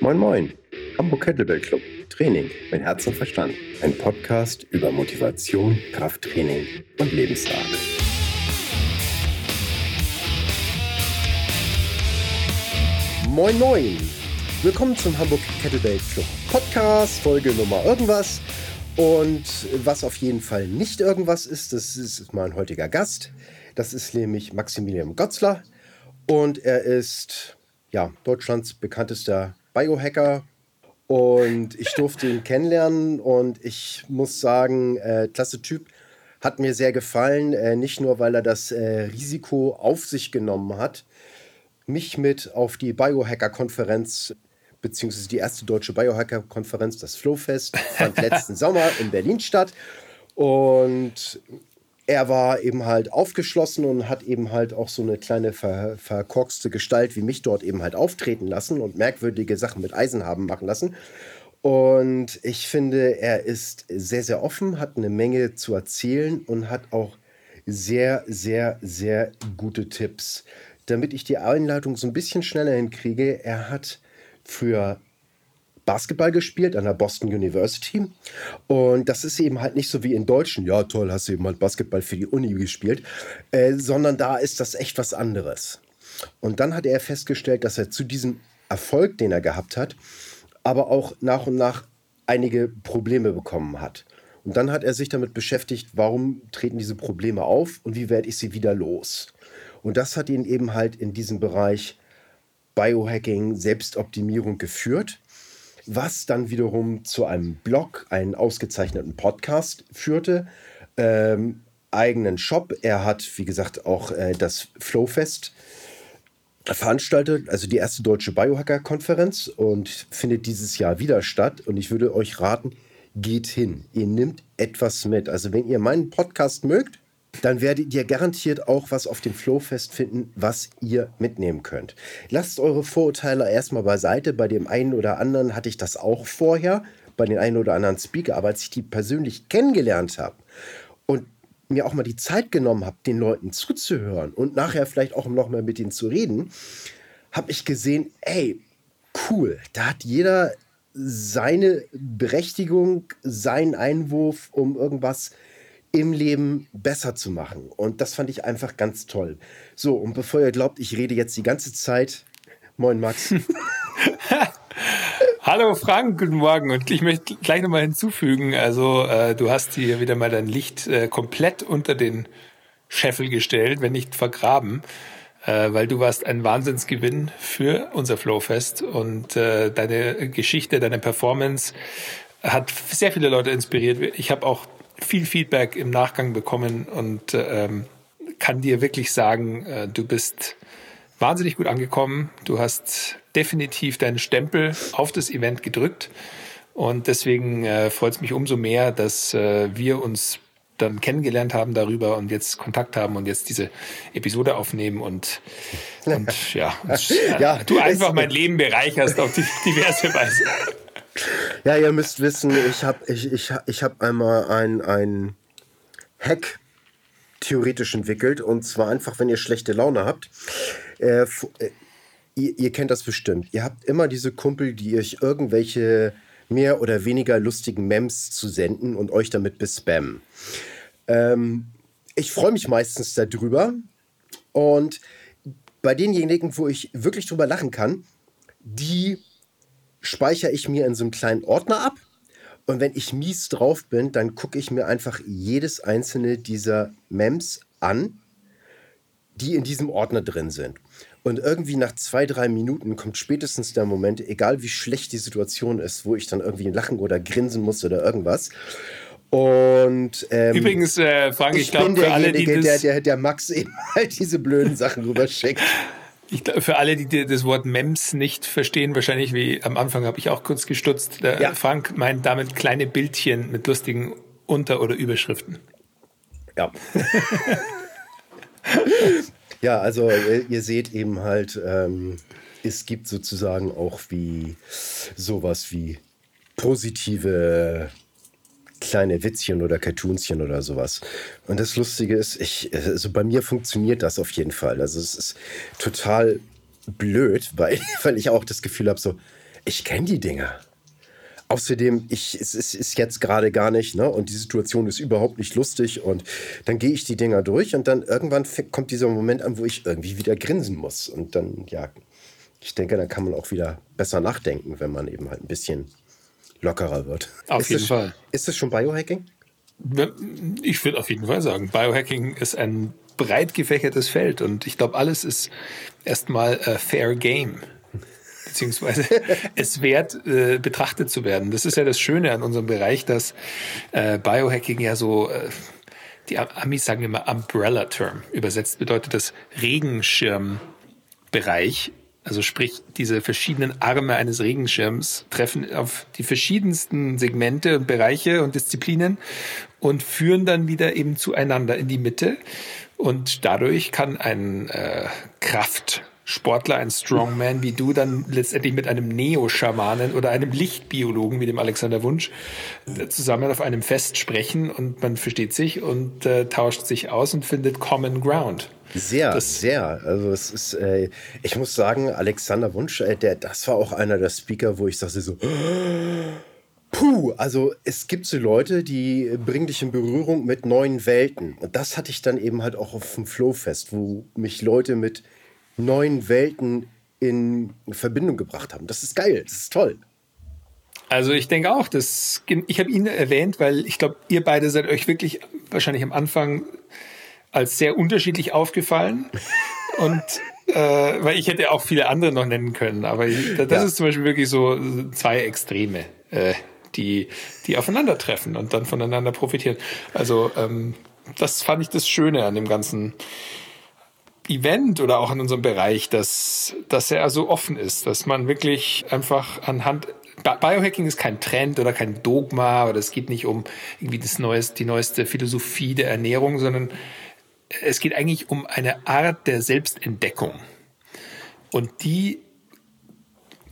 Moin Moin, Hamburg Kettlebell Club, Training mit Herz und Verstand. Ein Podcast über Motivation, Krafttraining und Lebensart. Moin Moin, willkommen zum Hamburg Kettlebell Club Podcast, Folge Nummer irgendwas. Und was auf jeden Fall nicht irgendwas ist, das ist mein heutiger Gast. Das ist nämlich Maximilian Gotzler und er ist ja, Deutschlands bekanntester Biohacker. Und ich durfte ihn kennenlernen. Und ich muss sagen, äh, klasse Typ, hat mir sehr gefallen, äh, nicht nur weil er das äh, Risiko auf sich genommen hat, mich mit auf die Biohacker-Konferenz beziehungsweise die erste deutsche Biohacker-Konferenz, das Flowfest, fand letzten Sommer in Berlin statt. Und er war eben halt aufgeschlossen und hat eben halt auch so eine kleine ver verkorkste Gestalt wie mich dort eben halt auftreten lassen und merkwürdige Sachen mit Eisen haben machen lassen. Und ich finde, er ist sehr, sehr offen, hat eine Menge zu erzählen und hat auch sehr, sehr, sehr gute Tipps. Damit ich die Einleitung so ein bisschen schneller hinkriege, er hat früher Basketball gespielt an der Boston University. Und das ist eben halt nicht so wie in Deutschen, ja toll, hast du eben halt Basketball für die Uni gespielt, äh, sondern da ist das echt was anderes. Und dann hat er festgestellt, dass er zu diesem Erfolg, den er gehabt hat, aber auch nach und nach einige Probleme bekommen hat. Und dann hat er sich damit beschäftigt, warum treten diese Probleme auf und wie werde ich sie wieder los. Und das hat ihn eben halt in diesem Bereich Biohacking, Selbstoptimierung geführt was dann wiederum zu einem Blog, einen ausgezeichneten Podcast führte, ähm, eigenen Shop. Er hat, wie gesagt, auch äh, das Flowfest veranstaltet, also die erste deutsche Biohacker-Konferenz und findet dieses Jahr wieder statt. Und ich würde euch raten, geht hin. Ihr nehmt etwas mit. Also wenn ihr meinen Podcast mögt, dann werdet ihr garantiert auch was auf dem Flowfest finden, was ihr mitnehmen könnt. Lasst eure Vorurteile erstmal beiseite. Bei dem einen oder anderen hatte ich das auch vorher, bei den einen oder anderen Speaker, aber als ich die persönlich kennengelernt habe und mir auch mal die Zeit genommen habe, den Leuten zuzuhören und nachher vielleicht auch noch mal mit ihnen zu reden, habe ich gesehen, ey, cool, da hat jeder seine Berechtigung, seinen Einwurf, um irgendwas zu im Leben besser zu machen. Und das fand ich einfach ganz toll. So, und bevor ihr glaubt, ich rede jetzt die ganze Zeit. Moin, Max. Hallo Frank, guten Morgen. Und ich möchte gleich nochmal hinzufügen, also äh, du hast hier wieder mal dein Licht äh, komplett unter den Scheffel gestellt, wenn nicht vergraben, äh, weil du warst ein Wahnsinnsgewinn für unser Flowfest und äh, deine Geschichte, deine Performance hat sehr viele Leute inspiriert. Ich habe auch viel Feedback im Nachgang bekommen und ähm, kann dir wirklich sagen, äh, du bist wahnsinnig gut angekommen. Du hast definitiv deinen Stempel auf das Event gedrückt. Und deswegen äh, freut es mich umso mehr, dass äh, wir uns dann kennengelernt haben darüber und jetzt Kontakt haben und jetzt diese Episode aufnehmen und, und ja, und, ja, du einfach mein Leben bereicherst auf die diverse Weise. Ja, ihr müsst wissen, ich habe ich, ich, ich hab einmal ein, ein Hack theoretisch entwickelt. Und zwar einfach, wenn ihr schlechte Laune habt. Äh, äh, ihr, ihr, kennt das bestimmt. Ihr habt immer diese Kumpel, die euch irgendwelche mehr oder weniger lustigen Mems zu senden und euch damit bespammen. Ähm, ich freue mich meistens darüber. Und bei denjenigen, wo ich wirklich drüber lachen kann, die speichere ich mir in so einem kleinen Ordner ab. Und wenn ich mies drauf bin, dann gucke ich mir einfach jedes einzelne dieser Mems an, die in diesem Ordner drin sind. Und irgendwie nach zwei, drei Minuten kommt spätestens der Moment, egal wie schlecht die Situation ist, wo ich dann irgendwie lachen oder grinsen muss oder irgendwas. Und ähm, übrigens, äh, Frank, ich, ich glaube, für alle, die der, der, der Max eben halt diese blöden Sachen rüberschickt. Ich, für alle, die das Wort MEMS nicht verstehen, wahrscheinlich wie am Anfang habe ich auch kurz gestutzt. Ja. Frank meint damit kleine Bildchen mit lustigen Unter- oder Überschriften. Ja. ja, also ihr seht eben halt, ähm, es gibt sozusagen auch wie sowas wie positive kleine Witzchen oder Cartoonchen oder sowas. Und das Lustige ist, ich, also bei mir funktioniert das auf jeden Fall. Also es ist total blöd, weil, weil ich auch das Gefühl habe, so, Ich kenne die Dinger. Außerdem, ich, es ist, ist jetzt gerade gar nicht, ne? Und die Situation ist überhaupt nicht lustig. Und dann gehe ich die Dinger durch und dann irgendwann kommt dieser Moment an, wo ich irgendwie wieder grinsen muss. Und dann, ja, ich denke, dann kann man auch wieder besser nachdenken, wenn man eben halt ein bisschen lockerer wird. Auf ist jeden das, Fall. Ist das schon Biohacking? Ich würde auf jeden Fall sagen, Biohacking ist ein breit gefächertes Feld und ich glaube, alles ist erstmal äh, Fair Game beziehungsweise es wert, äh, betrachtet zu werden. Das ist ja das Schöne an unserem Bereich, dass äh, Biohacking ja so, äh, die Amis sagen immer Umbrella-Term. Übersetzt bedeutet das Regenschirmbereich. Also sprich, diese verschiedenen Arme eines Regenschirms treffen auf die verschiedensten Segmente und Bereiche und Disziplinen und führen dann wieder eben zueinander in die Mitte. Und dadurch kann ein äh, Kraft Sportler, ein Strongman wie du, dann letztendlich mit einem Neo-Schamanen oder einem Lichtbiologen wie dem Alexander Wunsch äh, zusammen auf einem Fest sprechen und man versteht sich und äh, tauscht sich aus und findet Common Ground. Sehr, das, sehr. Also es ist, äh, ich muss sagen, Alexander Wunsch, äh, der, das war auch einer der Speaker, wo ich sagte so, Puh, also es gibt so Leute, die bringen dich in Berührung mit neuen Welten. Und das hatte ich dann eben halt auch auf dem Flowfest, wo mich Leute mit neuen Welten in Verbindung gebracht haben. Das ist geil, das ist toll. Also ich denke auch, dass ich habe ihn erwähnt, weil ich glaube, ihr beide seid euch wirklich wahrscheinlich am Anfang als sehr unterschiedlich aufgefallen. Und äh, weil ich hätte auch viele andere noch nennen können, aber das ja. ist zum Beispiel wirklich so zwei Extreme, äh, die, die aufeinandertreffen und dann voneinander profitieren. Also ähm, das fand ich das Schöne an dem ganzen Event oder auch in unserem Bereich, dass, dass er so offen ist, dass man wirklich einfach anhand Biohacking ist kein Trend oder kein Dogma oder es geht nicht um irgendwie das neueste, die neueste Philosophie der Ernährung, sondern es geht eigentlich um eine Art der Selbstentdeckung. Und die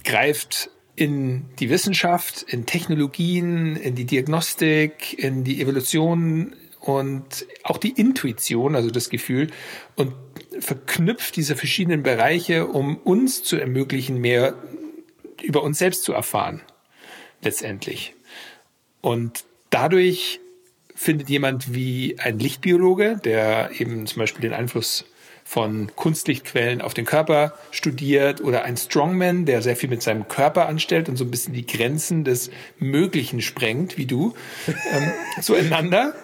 greift in die Wissenschaft, in Technologien, in die Diagnostik, in die Evolution und auch die Intuition, also das Gefühl, und verknüpft diese verschiedenen Bereiche, um uns zu ermöglichen, mehr über uns selbst zu erfahren, letztendlich. Und dadurch findet jemand wie ein Lichtbiologe, der eben zum Beispiel den Einfluss von Kunstlichtquellen auf den Körper studiert oder ein Strongman, der sehr viel mit seinem Körper anstellt und so ein bisschen die Grenzen des Möglichen sprengt, wie du, ähm, zueinander.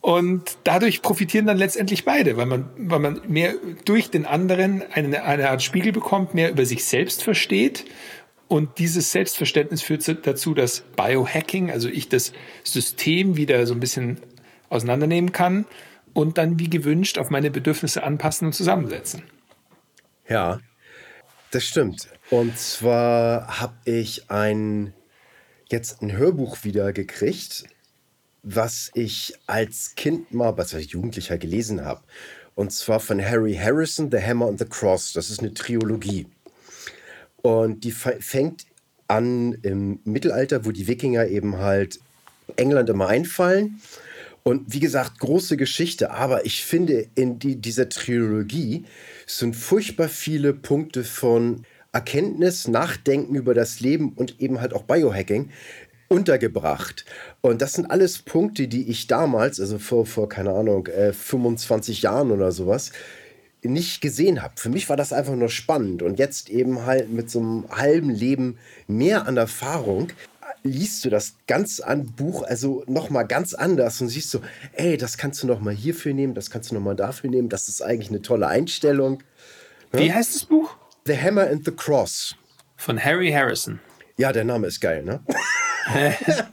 Und dadurch profitieren dann letztendlich beide, weil man, weil man mehr durch den anderen eine, eine Art Spiegel bekommt, mehr über sich selbst versteht. Und dieses Selbstverständnis führt dazu, dass Biohacking, also ich das System wieder so ein bisschen auseinandernehmen kann und dann wie gewünscht auf meine Bedürfnisse anpassen und zusammensetzen. Ja, das stimmt. Und zwar habe ich ein jetzt ein Hörbuch wieder gekriegt was ich als Kind mal, was ich Jugendlicher gelesen habe. Und zwar von Harry Harrison, The Hammer and the Cross. Das ist eine Trilogie. Und die fängt an im Mittelalter, wo die Wikinger eben halt England immer einfallen. Und wie gesagt, große Geschichte, aber ich finde, in die, dieser Trilogie sind furchtbar viele Punkte von Erkenntnis, Nachdenken über das Leben und eben halt auch Biohacking, untergebracht. Und das sind alles Punkte, die ich damals, also vor, vor keine Ahnung, äh, 25 Jahren oder sowas, nicht gesehen habe. Für mich war das einfach nur spannend. Und jetzt eben halt mit so einem halben Leben mehr an Erfahrung liest du das ganz an Buch, also nochmal ganz anders und siehst so, ey, das kannst du nochmal hierfür nehmen, das kannst du nochmal dafür nehmen, das ist eigentlich eine tolle Einstellung. Wie heißt das Buch? The Hammer and the Cross. Von Harry Harrison. Ja, der Name ist geil, ne?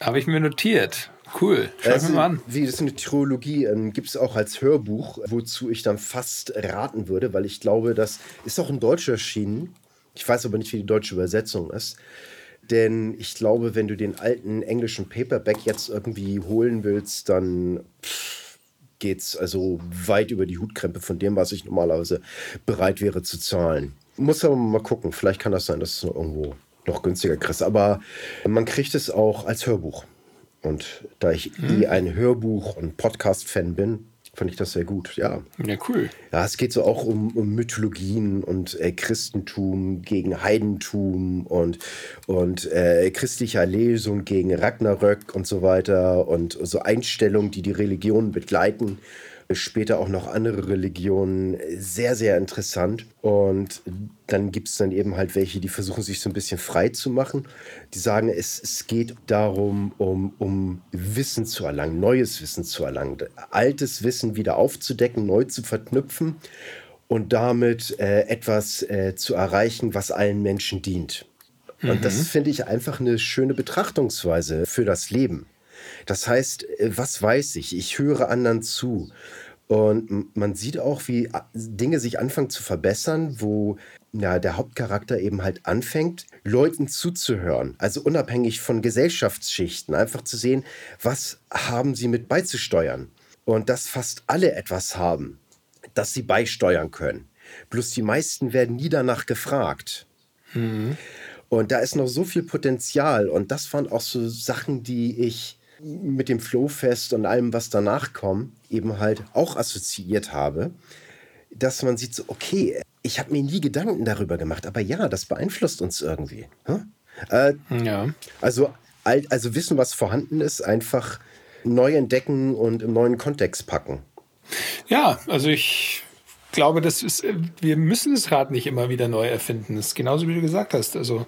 Habe ich mir notiert. Cool. Schau also, mir mal an. Wie, das ist eine Trilogie, ähm, gibt es auch als Hörbuch, wozu ich dann fast raten würde, weil ich glaube, das ist auch in Deutsch erschienen. Ich weiß aber nicht, wie die deutsche Übersetzung ist. Denn ich glaube, wenn du den alten englischen Paperback jetzt irgendwie holen willst, dann geht es also weit über die Hutkrempe von dem, was ich normalerweise bereit wäre zu zahlen. Muss aber mal gucken. Vielleicht kann das sein, dass es noch irgendwo noch günstiger kriegst. Aber man kriegt es auch als Hörbuch. Und da ich mhm. eh ein Hörbuch- und Podcast-Fan bin, fand ich das sehr gut, ja. Ja, cool. Ja, es geht so auch um, um Mythologien und äh, Christentum gegen Heidentum und, und äh, christlicher Lesung gegen Ragnarök und so weiter und so Einstellungen, die die Religionen begleiten später auch noch andere Religionen. Sehr, sehr interessant. Und dann gibt es dann eben halt welche, die versuchen sich so ein bisschen frei zu machen. Die sagen, es, es geht darum, um, um Wissen zu erlangen, neues Wissen zu erlangen, altes Wissen wieder aufzudecken, neu zu verknüpfen und damit äh, etwas äh, zu erreichen, was allen Menschen dient. Und mhm. das finde ich einfach eine schöne Betrachtungsweise für das Leben. Das heißt, äh, was weiß ich? Ich höre anderen zu. Und man sieht auch, wie Dinge sich anfangen zu verbessern, wo ja, der Hauptcharakter eben halt anfängt, Leuten zuzuhören. Also unabhängig von Gesellschaftsschichten. Einfach zu sehen, was haben sie mit beizusteuern. Und dass fast alle etwas haben, das sie beisteuern können. Bloß die meisten werden nie danach gefragt. Mhm. Und da ist noch so viel Potenzial. Und das waren auch so Sachen, die ich mit dem Flowfest und allem, was danach kommt, eben halt auch assoziiert habe, dass man sieht so, okay, ich habe mir nie Gedanken darüber gemacht, aber ja, das beeinflusst uns irgendwie. Hm? Äh, ja. Also, also wissen, was vorhanden ist, einfach neu entdecken und im neuen Kontext packen. Ja, also ich glaube, das ist, wir müssen das Rad nicht immer wieder neu erfinden. Das ist genauso wie du gesagt hast. Also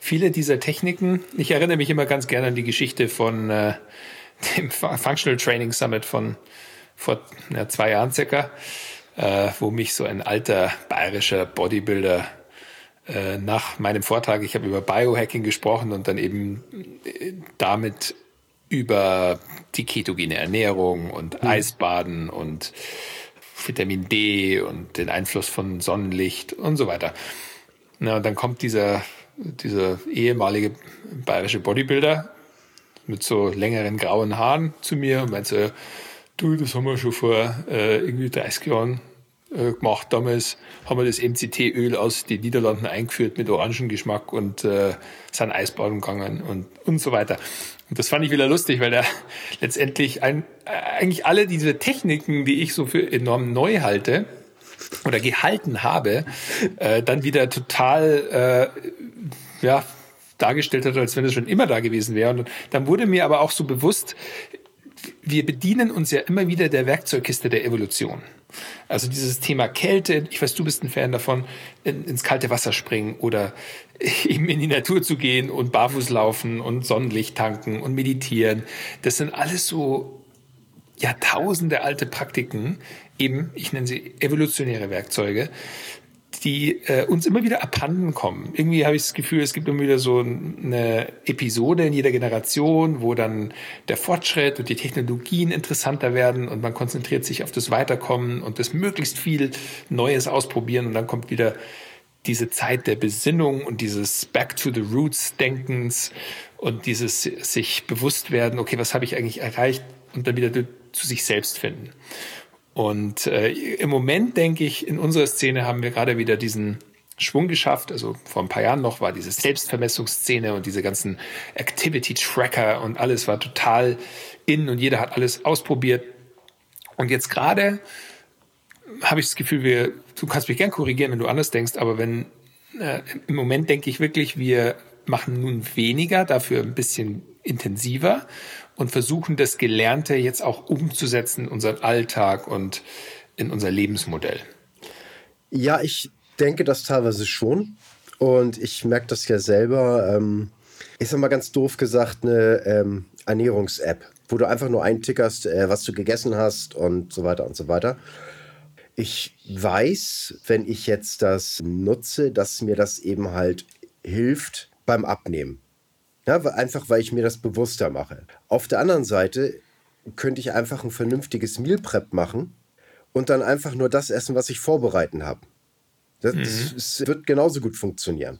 viele dieser Techniken, ich erinnere mich immer ganz gerne an die Geschichte von äh, dem Functional Training Summit von vor ja, zwei Jahren circa, äh, wo mich so ein alter bayerischer Bodybuilder äh, nach meinem Vortrag, ich habe über Biohacking gesprochen und dann eben äh, damit über die ketogene Ernährung und mhm. Eisbaden und Vitamin D und den Einfluss von Sonnenlicht und so weiter. Na, und dann kommt dieser, dieser ehemalige bayerische Bodybuilder mit so längeren grauen Haaren zu mir und meint so, du, das haben wir schon vor äh, irgendwie 30 Jahren äh, gemacht. Damals haben wir das MCT-Öl aus den Niederlanden eingeführt mit Orangengeschmack und äh, sind Eisbaden gegangen und, und so weiter. Und das fand ich wieder lustig, weil er letztendlich ein, eigentlich alle diese Techniken, die ich so für enorm neu halte oder gehalten habe, äh, dann wieder total äh, ja, dargestellt hat, als wenn es schon immer da gewesen wäre. Und dann wurde mir aber auch so bewusst, wir bedienen uns ja immer wieder der Werkzeugkiste der Evolution. Also dieses Thema Kälte, ich weiß, du bist ein Fan davon, in, ins kalte Wasser springen oder eben in die Natur zu gehen und barfuß laufen und Sonnenlicht tanken und meditieren. Das sind alles so Jahrtausende alte Praktiken, eben, ich nenne sie evolutionäre Werkzeuge, die äh, uns immer wieder abhanden kommen. Irgendwie habe ich das Gefühl, es gibt immer wieder so eine Episode in jeder Generation, wo dann der Fortschritt und die Technologien interessanter werden und man konzentriert sich auf das Weiterkommen und das möglichst viel Neues ausprobieren und dann kommt wieder diese Zeit der Besinnung und dieses Back to the Roots Denkens und dieses sich bewusst werden, okay, was habe ich eigentlich erreicht und dann wieder zu sich selbst finden. Und äh, im Moment denke ich, in unserer Szene haben wir gerade wieder diesen Schwung geschafft. Also vor ein paar Jahren noch war diese Selbstvermessungsszene und diese ganzen Activity Tracker und alles war total in und jeder hat alles ausprobiert. Und jetzt gerade habe ich das Gefühl, wir, du kannst mich gern korrigieren, wenn du anders denkst, aber wenn äh, im Moment denke ich wirklich, wir machen nun weniger, dafür ein bisschen intensiver und versuchen das Gelernte jetzt auch umzusetzen in unseren Alltag und in unser Lebensmodell. Ja, ich denke das teilweise schon. Und ich merke das ja selber. Ähm, ich sag mal ganz doof gesagt, eine ähm, Ernährungs-App, wo du einfach nur eintickerst, äh, was du gegessen hast und so weiter und so weiter. Ich weiß, wenn ich jetzt das nutze, dass mir das eben halt hilft beim Abnehmen. Ja, einfach weil ich mir das bewusster mache. Auf der anderen Seite könnte ich einfach ein vernünftiges Meal Prep machen und dann einfach nur das essen, was ich vorbereiten habe. Das, mhm. das, wird genauso gut funktionieren.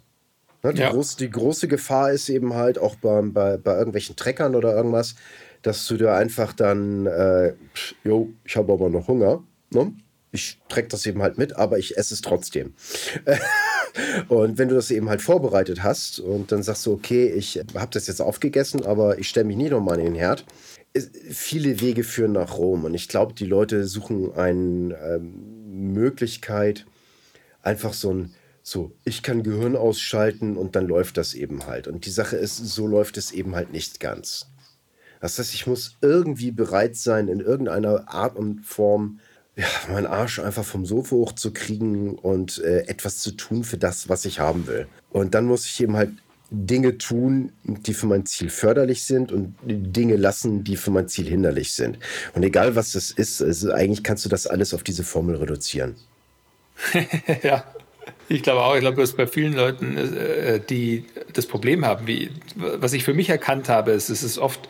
Ne, die, ja. groß, die, große Gefahr ist eben halt auch bei, bei, bei irgendwelchen Treckern oder irgendwas, dass du da einfach dann, äh, jo, ich habe aber noch Hunger. Ne? Ich trecke das eben halt mit, aber ich esse es trotzdem. Und wenn du das eben halt vorbereitet hast und dann sagst du, okay, ich habe das jetzt aufgegessen, aber ich stelle mich nie nochmal in den Herd, viele Wege führen nach Rom und ich glaube, die Leute suchen eine ähm, Möglichkeit, einfach so ein, so, ich kann Gehirn ausschalten und dann läuft das eben halt. Und die Sache ist, so läuft es eben halt nicht ganz. Das heißt, ich muss irgendwie bereit sein, in irgendeiner Art und Form ja, meinen Arsch einfach vom Sofa hochzukriegen und äh, etwas zu tun für das, was ich haben will. Und dann muss ich eben halt Dinge tun, die für mein Ziel förderlich sind und Dinge lassen, die für mein Ziel hinderlich sind. Und egal was das ist, also eigentlich kannst du das alles auf diese Formel reduzieren. ja. Ich glaube auch, ich glaube, dass bei vielen Leuten, äh, die das Problem haben, wie, was ich für mich erkannt habe, ist, es ist oft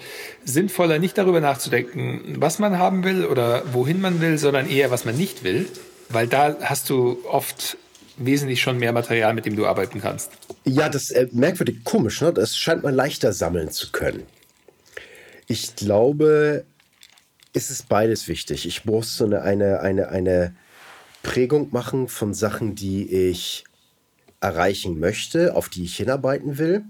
sinnvoller, nicht darüber nachzudenken, was man haben will oder wohin man will, sondern eher, was man nicht will. Weil da hast du oft wesentlich schon mehr Material, mit dem du arbeiten kannst. Ja, das ist äh, merkwürdig komisch, ne? Das scheint man leichter sammeln zu können. Ich glaube, es ist beides wichtig. Ich muss so eine, eine, eine, eine Prägung machen von Sachen, die ich erreichen möchte, auf die ich hinarbeiten will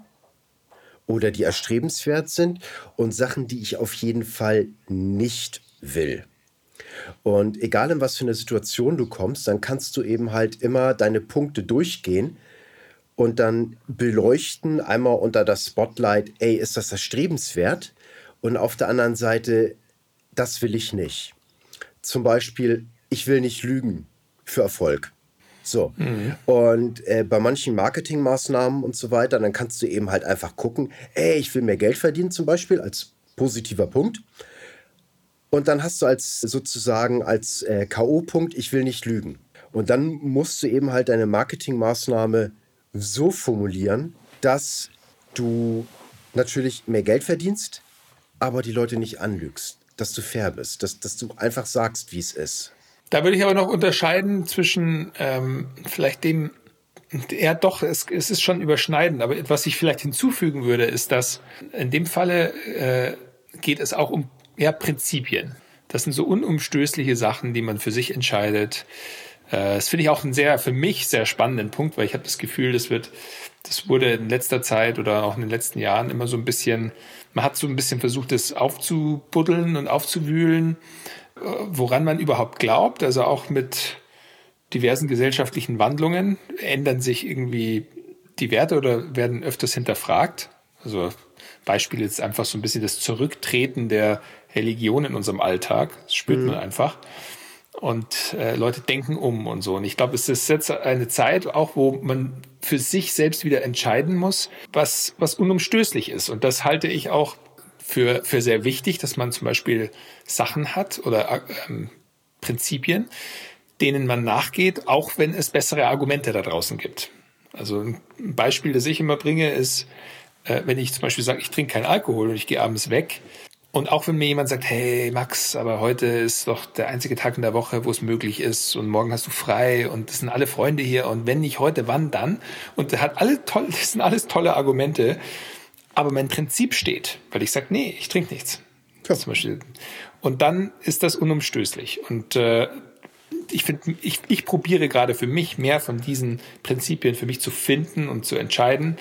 oder die erstrebenswert sind und Sachen, die ich auf jeden Fall nicht will. Und egal in was für eine Situation du kommst, dann kannst du eben halt immer deine Punkte durchgehen und dann beleuchten, einmal unter das Spotlight, ey, ist das erstrebenswert? Und auf der anderen Seite, das will ich nicht. Zum Beispiel, ich will nicht lügen für Erfolg. So. Mhm. Und äh, bei manchen Marketingmaßnahmen und so weiter, dann kannst du eben halt einfach gucken, ey, ich will mehr Geld verdienen zum Beispiel als positiver Punkt. Und dann hast du als sozusagen als äh, K.O.-Punkt, ich will nicht lügen. Und dann musst du eben halt deine Marketingmaßnahme so formulieren, dass du natürlich mehr Geld verdienst, aber die Leute nicht anlügst, dass du fair bist, dass, dass du einfach sagst, wie es ist. Da würde ich aber noch unterscheiden zwischen ähm, vielleicht dem, ja doch, es, es ist schon überschneidend, aber was ich vielleicht hinzufügen würde, ist, dass in dem Falle äh, geht es auch um ja, Prinzipien. Das sind so unumstößliche Sachen, die man für sich entscheidet. Äh, das finde ich auch einen sehr, für mich sehr spannenden Punkt, weil ich habe das Gefühl, das wird, das wurde in letzter Zeit oder auch in den letzten Jahren immer so ein bisschen, man hat so ein bisschen versucht, das aufzubuddeln und aufzuwühlen woran man überhaupt glaubt. Also auch mit diversen gesellschaftlichen Wandlungen ändern sich irgendwie die Werte oder werden öfters hinterfragt. Also Beispiel ist einfach so ein bisschen das Zurücktreten der Religion in unserem Alltag. Das spürt mhm. man einfach. Und äh, Leute denken um und so. Und ich glaube, es ist jetzt eine Zeit auch, wo man für sich selbst wieder entscheiden muss, was, was unumstößlich ist. Und das halte ich auch für, für sehr wichtig, dass man zum Beispiel Sachen hat oder ähm, Prinzipien, denen man nachgeht, auch wenn es bessere Argumente da draußen gibt. Also ein Beispiel, das ich immer bringe, ist, äh, wenn ich zum Beispiel sage, ich trinke keinen Alkohol und ich gehe abends weg. Und auch wenn mir jemand sagt, hey Max, aber heute ist doch der einzige Tag in der Woche, wo es möglich ist und morgen hast du frei und das sind alle Freunde hier und wenn nicht heute, wann dann? Und er hat alle toll, das sind alles tolle Argumente aber mein Prinzip steht, weil ich sage, nee, ich trinke nichts. Ja. Zum Beispiel. Und dann ist das unumstößlich. Und äh, ich finde, ich, ich probiere gerade für mich mehr von diesen Prinzipien für mich zu finden und zu entscheiden.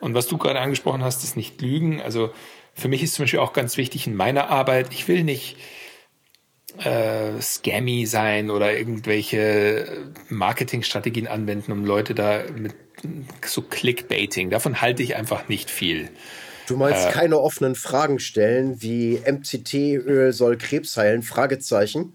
Und was du gerade angesprochen hast, ist nicht lügen. Also für mich ist zum Beispiel auch ganz wichtig in meiner Arbeit, ich will nicht äh, scammy sein oder irgendwelche Marketingstrategien anwenden, um Leute da mit so Clickbaiting. Davon halte ich einfach nicht viel. Du meinst äh, keine offenen Fragen stellen, wie MCT-Öl soll Krebs heilen? Fragezeichen.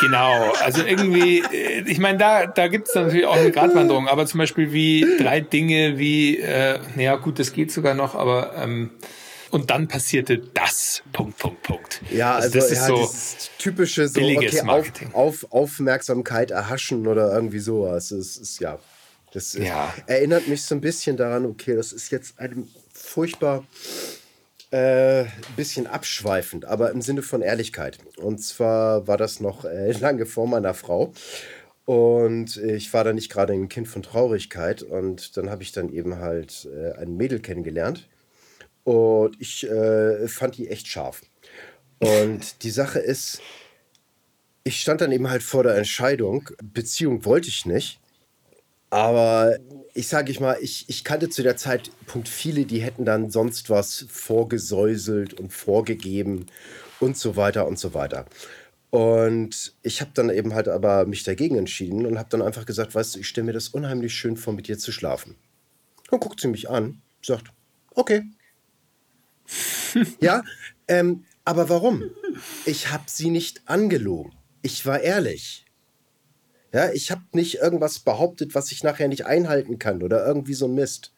Genau, also irgendwie, äh, ich meine, da, da gibt es natürlich auch eine Gratwanderung, aber zum Beispiel wie drei Dinge wie, äh, naja gut, das geht sogar noch, aber ähm, und dann passierte das. Punkt, Punkt, Punkt. Ja, also, also das ist so typische so, okay, auf, auf, Aufmerksamkeit erhaschen oder irgendwie sowas. Das ist ja. Das ja. erinnert mich so ein bisschen daran, okay, das ist jetzt ein furchtbar äh, bisschen abschweifend, aber im Sinne von Ehrlichkeit. Und zwar war das noch äh, lange vor meiner Frau. Und ich war da nicht gerade ein Kind von Traurigkeit. Und dann habe ich dann eben halt äh, ein Mädel kennengelernt. Und ich äh, fand die echt scharf. Und die Sache ist, ich stand dann eben halt vor der Entscheidung, Beziehung wollte ich nicht. Aber ich sage ich mal, ich, ich kannte zu der Zeitpunkt viele, die hätten dann sonst was vorgesäuselt und vorgegeben und so weiter und so weiter. Und ich habe dann eben halt aber mich dagegen entschieden und habe dann einfach gesagt, weißt du, ich stelle mir das unheimlich schön vor, mit dir zu schlafen. Und guckt sie mich an, sagt, okay. ja, ähm, aber warum? Ich habe sie nicht angelogen. Ich war ehrlich. Ja, ich habe nicht irgendwas behauptet, was ich nachher nicht einhalten kann oder irgendwie so ein Mist.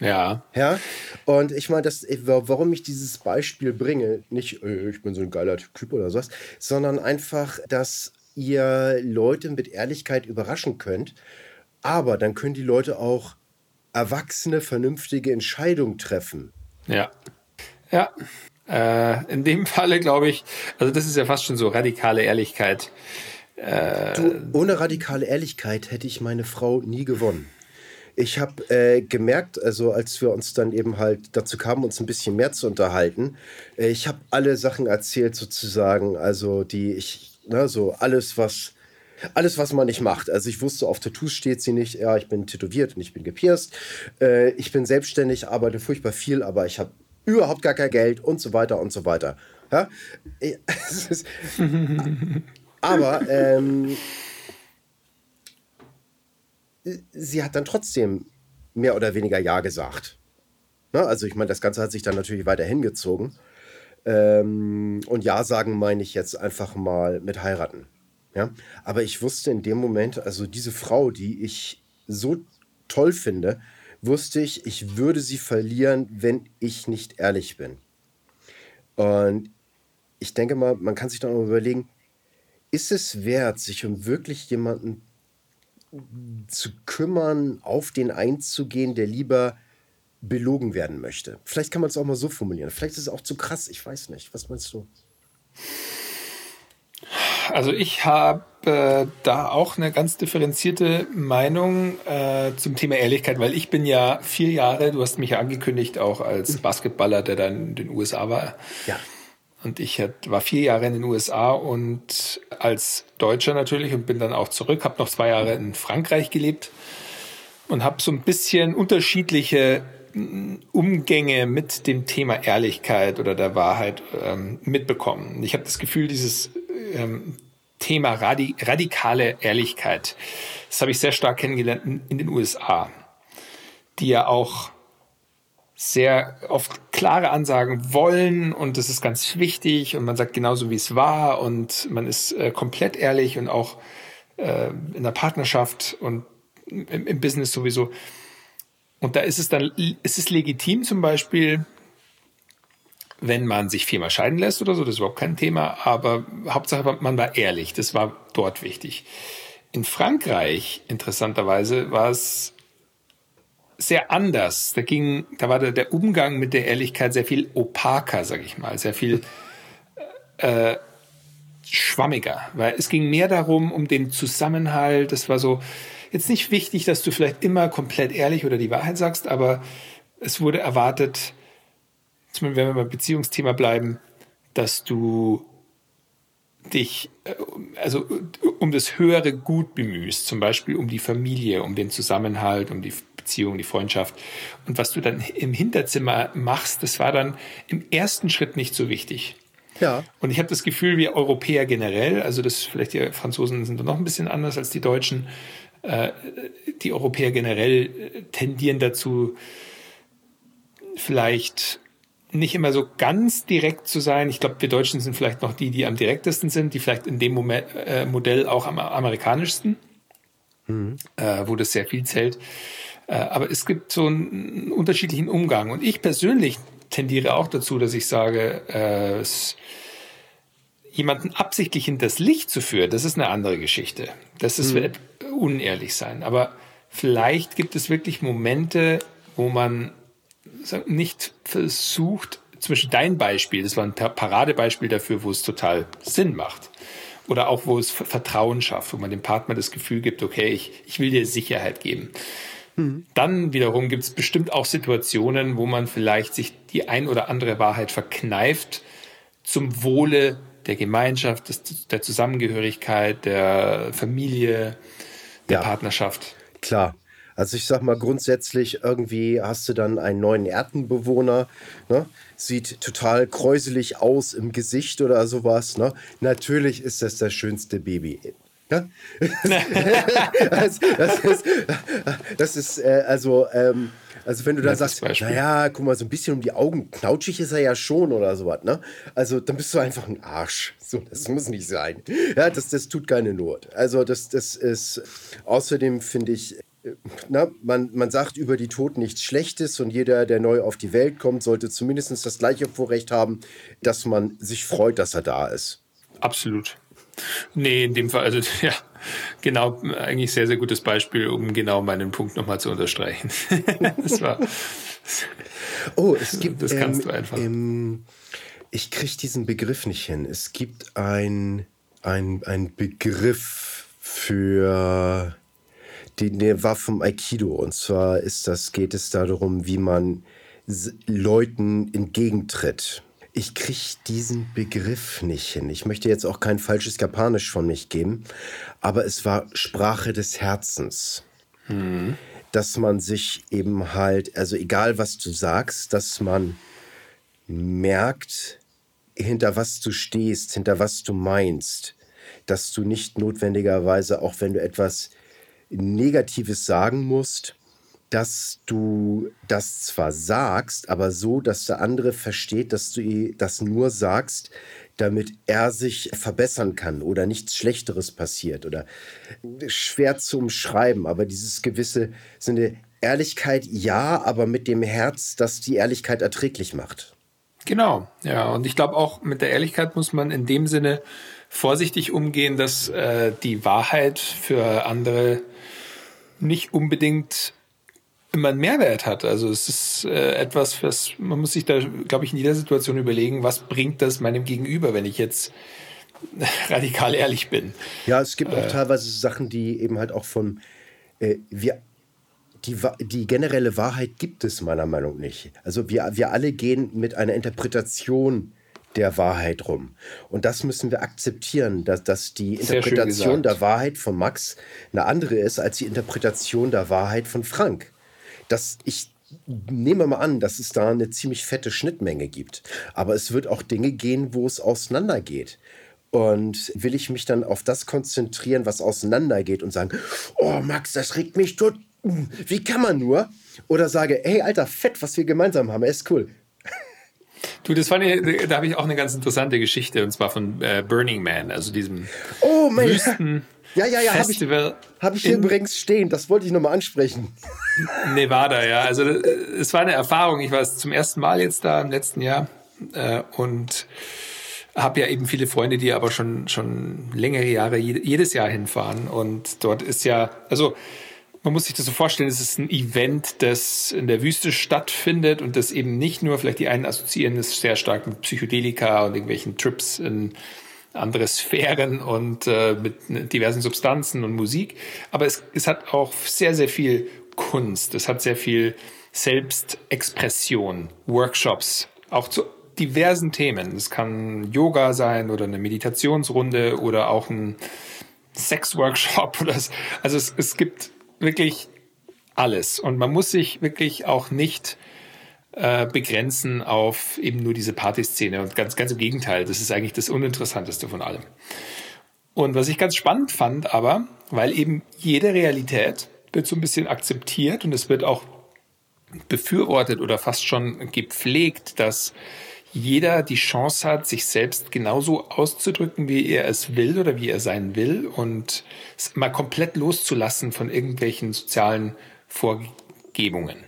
Ja. Ja. Und ich meine, das, warum ich dieses Beispiel bringe, nicht, äh, ich bin so ein geiler Typ oder sowas, sondern einfach, dass ihr Leute mit Ehrlichkeit überraschen könnt. Aber dann können die Leute auch erwachsene, vernünftige Entscheidungen treffen. Ja. Ja. Äh, in dem Falle glaube ich, also das ist ja fast schon so radikale Ehrlichkeit. Äh, du, ohne radikale Ehrlichkeit hätte ich meine Frau nie gewonnen. Ich habe äh, gemerkt, also als wir uns dann eben halt dazu kamen, uns ein bisschen mehr zu unterhalten, äh, ich habe alle Sachen erzählt sozusagen, also die ich, ne, so alles, was alles, was man nicht macht. Also ich wusste, auf Tattoos steht sie nicht. Ja, ich bin tätowiert und ich bin gepierst. Äh, ich bin selbstständig, arbeite furchtbar viel, aber ich habe überhaupt gar kein Geld und so weiter und so weiter. Ja? aber ähm, sie hat dann trotzdem mehr oder weniger Ja gesagt. Ne? Also ich meine, das Ganze hat sich dann natürlich weiter hingezogen. Ähm, und Ja sagen meine ich jetzt einfach mal mit heiraten. Ja? Aber ich wusste in dem Moment, also diese Frau, die ich so toll finde, wusste ich, ich würde sie verlieren, wenn ich nicht ehrlich bin. Und ich denke mal, man kann sich dann auch überlegen, ist es wert, sich um wirklich jemanden zu kümmern, auf den einzugehen, der lieber belogen werden möchte? Vielleicht kann man es auch mal so formulieren. Vielleicht ist es auch zu krass, ich weiß nicht. Was meinst du? Also ich habe äh, da auch eine ganz differenzierte Meinung äh, zum Thema Ehrlichkeit, weil ich bin ja vier Jahre, du hast mich ja angekündigt, auch als. Basketballer, der dann in den USA war. Ja. Und ich war vier Jahre in den USA und als Deutscher natürlich und bin dann auch zurück, habe noch zwei Jahre in Frankreich gelebt und habe so ein bisschen unterschiedliche Umgänge mit dem Thema Ehrlichkeit oder der Wahrheit ähm, mitbekommen. Ich habe das Gefühl, dieses ähm, Thema Radi radikale Ehrlichkeit, das habe ich sehr stark kennengelernt in, den USA, die ja auch sehr oft klare Ansagen wollen und das ist ganz wichtig und man sagt genauso, wie es war und man ist äh, komplett ehrlich und auch äh, in der Partnerschaft und im, im, Business sowieso. Und da ist es dann, ist es legitim zum Beispiel, wenn man sich viermal scheiden lässt oder so, das ist überhaupt kein Thema, aber Hauptsache man war ehrlich, das war dort wichtig. In Frankreich, interessanterweise, war es sehr anders. Da ging, da war der, der Umgang mit der Ehrlichkeit sehr viel opaker, sag ich mal, sehr viel äh, schwammiger, weil es ging mehr darum, um den Zusammenhalt. Es war so, jetzt nicht wichtig, dass du vielleicht immer komplett ehrlich oder die Wahrheit sagst, aber es wurde erwartet, wenn wir beim Beziehungsthema bleiben, dass du dich äh, also um das höhere Gut bemühst, zum Beispiel um die Familie, um den Zusammenhalt, um die Beziehung, die Freundschaft. Und was du dann im Hinterzimmer machst, das war dann im ersten Schritt nicht so wichtig. Ja. Und ich habe das Gefühl, wir Europäer generell, also das vielleicht die Franzosen sind noch ein bisschen anders als die Deutschen, äh, die Europäer generell äh, tendieren dazu, vielleicht nicht immer so ganz direkt zu sein. Ich glaube, wir Deutschen sind vielleicht noch die, die am direktesten sind, die vielleicht in dem Moment, äh, Modell auch am amerikanischsten, mhm. äh, wo das sehr viel zählt. Äh, aber es gibt so einen unterschiedlichen Umgang. Und ich persönlich tendiere auch dazu, dass ich sage, äh, jemanden absichtlich hinters Licht zu führen, das ist eine andere Geschichte. Das ist mhm. unehrlich sein. Aber vielleicht gibt es wirklich Momente, wo man nicht versucht, zwischen dein Beispiel, das war ein Paradebeispiel dafür, wo es total Sinn macht. Oder auch, wo es Vertrauen schafft, wo man dem Partner das Gefühl gibt, okay, ich, ich will dir Sicherheit geben. Mhm. Dann wiederum gibt es bestimmt auch Situationen, wo man vielleicht sich die ein oder andere Wahrheit verkneift zum Wohle der Gemeinschaft, des, der Zusammengehörigkeit, der Familie, der ja. Partnerschaft. Klar. Also ich sag mal grundsätzlich, irgendwie hast du dann einen neuen Erdenbewohner, ne? sieht total kräuselig aus im Gesicht oder sowas. Ne? Natürlich ist das das schönste Baby. Ja? das, das, ist, das ist äh, also, ähm, also wenn du da sagst, naja, guck mal, so ein bisschen um die Augen, knautschig ist er ja schon oder sowas, ne? Also dann bist du einfach ein Arsch. So, das muss nicht sein. Ja, das, das tut keine Not. Also das, das ist, außerdem finde ich, na, man, man sagt über die Toten nichts Schlechtes und jeder, der neu auf die Welt kommt, sollte zumindest das gleiche Vorrecht haben, dass man sich freut, dass er da ist. Absolut. Nee, in dem Fall, also ja, genau, eigentlich sehr, sehr gutes Beispiel, um genau meinen Punkt nochmal zu unterstreichen. das war. Oh, es gibt. Das kannst ähm, du einfach. Ähm, ich kriege diesen Begriff nicht hin. Es gibt ein, ein, ein Begriff für den, der war vom Aikido. Und zwar ist das, geht es darum, wie man Leuten entgegentritt. Ich kriege diesen Begriff nicht hin. Ich möchte jetzt auch kein falsches Japanisch von mich geben, aber es war Sprache des Herzens. Mhm. Dass man sich eben halt, also egal was du sagst, dass man merkt, hinter was du stehst, hinter was du meinst, dass du nicht notwendigerweise, auch wenn du etwas Negatives sagen musst, dass du das zwar sagst, aber so, dass der andere versteht, dass du das nur sagst, damit er sich verbessern kann oder nichts Schlechteres passiert oder schwer zu umschreiben, aber dieses gewisse so Ehrlichkeit, ja, aber mit dem Herz, das die Ehrlichkeit erträglich macht. Genau, ja, und ich glaube auch mit der Ehrlichkeit muss man in dem Sinne vorsichtig umgehen, dass äh, die Wahrheit für andere nicht unbedingt immer einen Mehrwert hat. Also es ist äh, etwas, was man muss sich da, glaube ich, in jeder Situation überlegen, was bringt das meinem Gegenüber, wenn ich jetzt radikal ehrlich bin. Ja, es gibt auch äh, teilweise Sachen, die eben halt auch von äh, wir die, die generelle Wahrheit gibt es meiner Meinung nach nicht. Also wir, wir alle gehen mit einer Interpretation der Wahrheit rum. Und das müssen wir akzeptieren, dass, dass die Interpretation der Wahrheit von Max eine andere ist als die Interpretation der Wahrheit von Frank. Dass ich nehme mal an, dass es da eine ziemlich fette Schnittmenge gibt. Aber es wird auch Dinge gehen, wo es auseinandergeht. Und will ich mich dann auf das konzentrieren, was auseinandergeht und sagen, oh Max, das regt mich tot. Wie kann man nur? Oder sage, hey, alter Fett, was wir gemeinsam haben, er ist cool. Du, das fand ich, da habe ich auch eine ganz interessante Geschichte und zwar von äh, Burning Man, also diesem oh, mein Wüsten ja, ja, ja, habe ich, hab ich hier übrigens stehen. Das wollte ich nochmal ansprechen. Nevada, ja. Also äh, es war eine Erfahrung. Ich war zum ersten Mal jetzt da im letzten Jahr äh, und habe ja eben viele Freunde, die aber schon schon längere Jahre jedes Jahr hinfahren und dort ist ja also man muss sich das so vorstellen, es ist ein Event, das in der Wüste stattfindet und das eben nicht nur, vielleicht die einen assoziieren es sehr stark mit Psychedelika und irgendwelchen Trips in andere Sphären und äh, mit diversen Substanzen und Musik, aber es, es hat auch sehr, sehr viel Kunst, es hat sehr viel Selbstexpression, Workshops, auch zu diversen Themen. Es kann Yoga sein oder eine Meditationsrunde oder auch ein Sexworkshop oder also es, es gibt wirklich alles. Und man muss sich wirklich auch nicht äh, begrenzen auf eben nur diese Partyszene. Und ganz, ganz im Gegenteil, das ist eigentlich das Uninteressanteste von allem. Und was ich ganz spannend fand, aber, weil eben jede Realität wird so ein bisschen akzeptiert und es wird auch befürwortet oder fast schon gepflegt, dass jeder die Chance hat, sich selbst genauso auszudrücken, wie er es will oder wie er sein will und es mal komplett loszulassen von irgendwelchen sozialen Vorgebungen.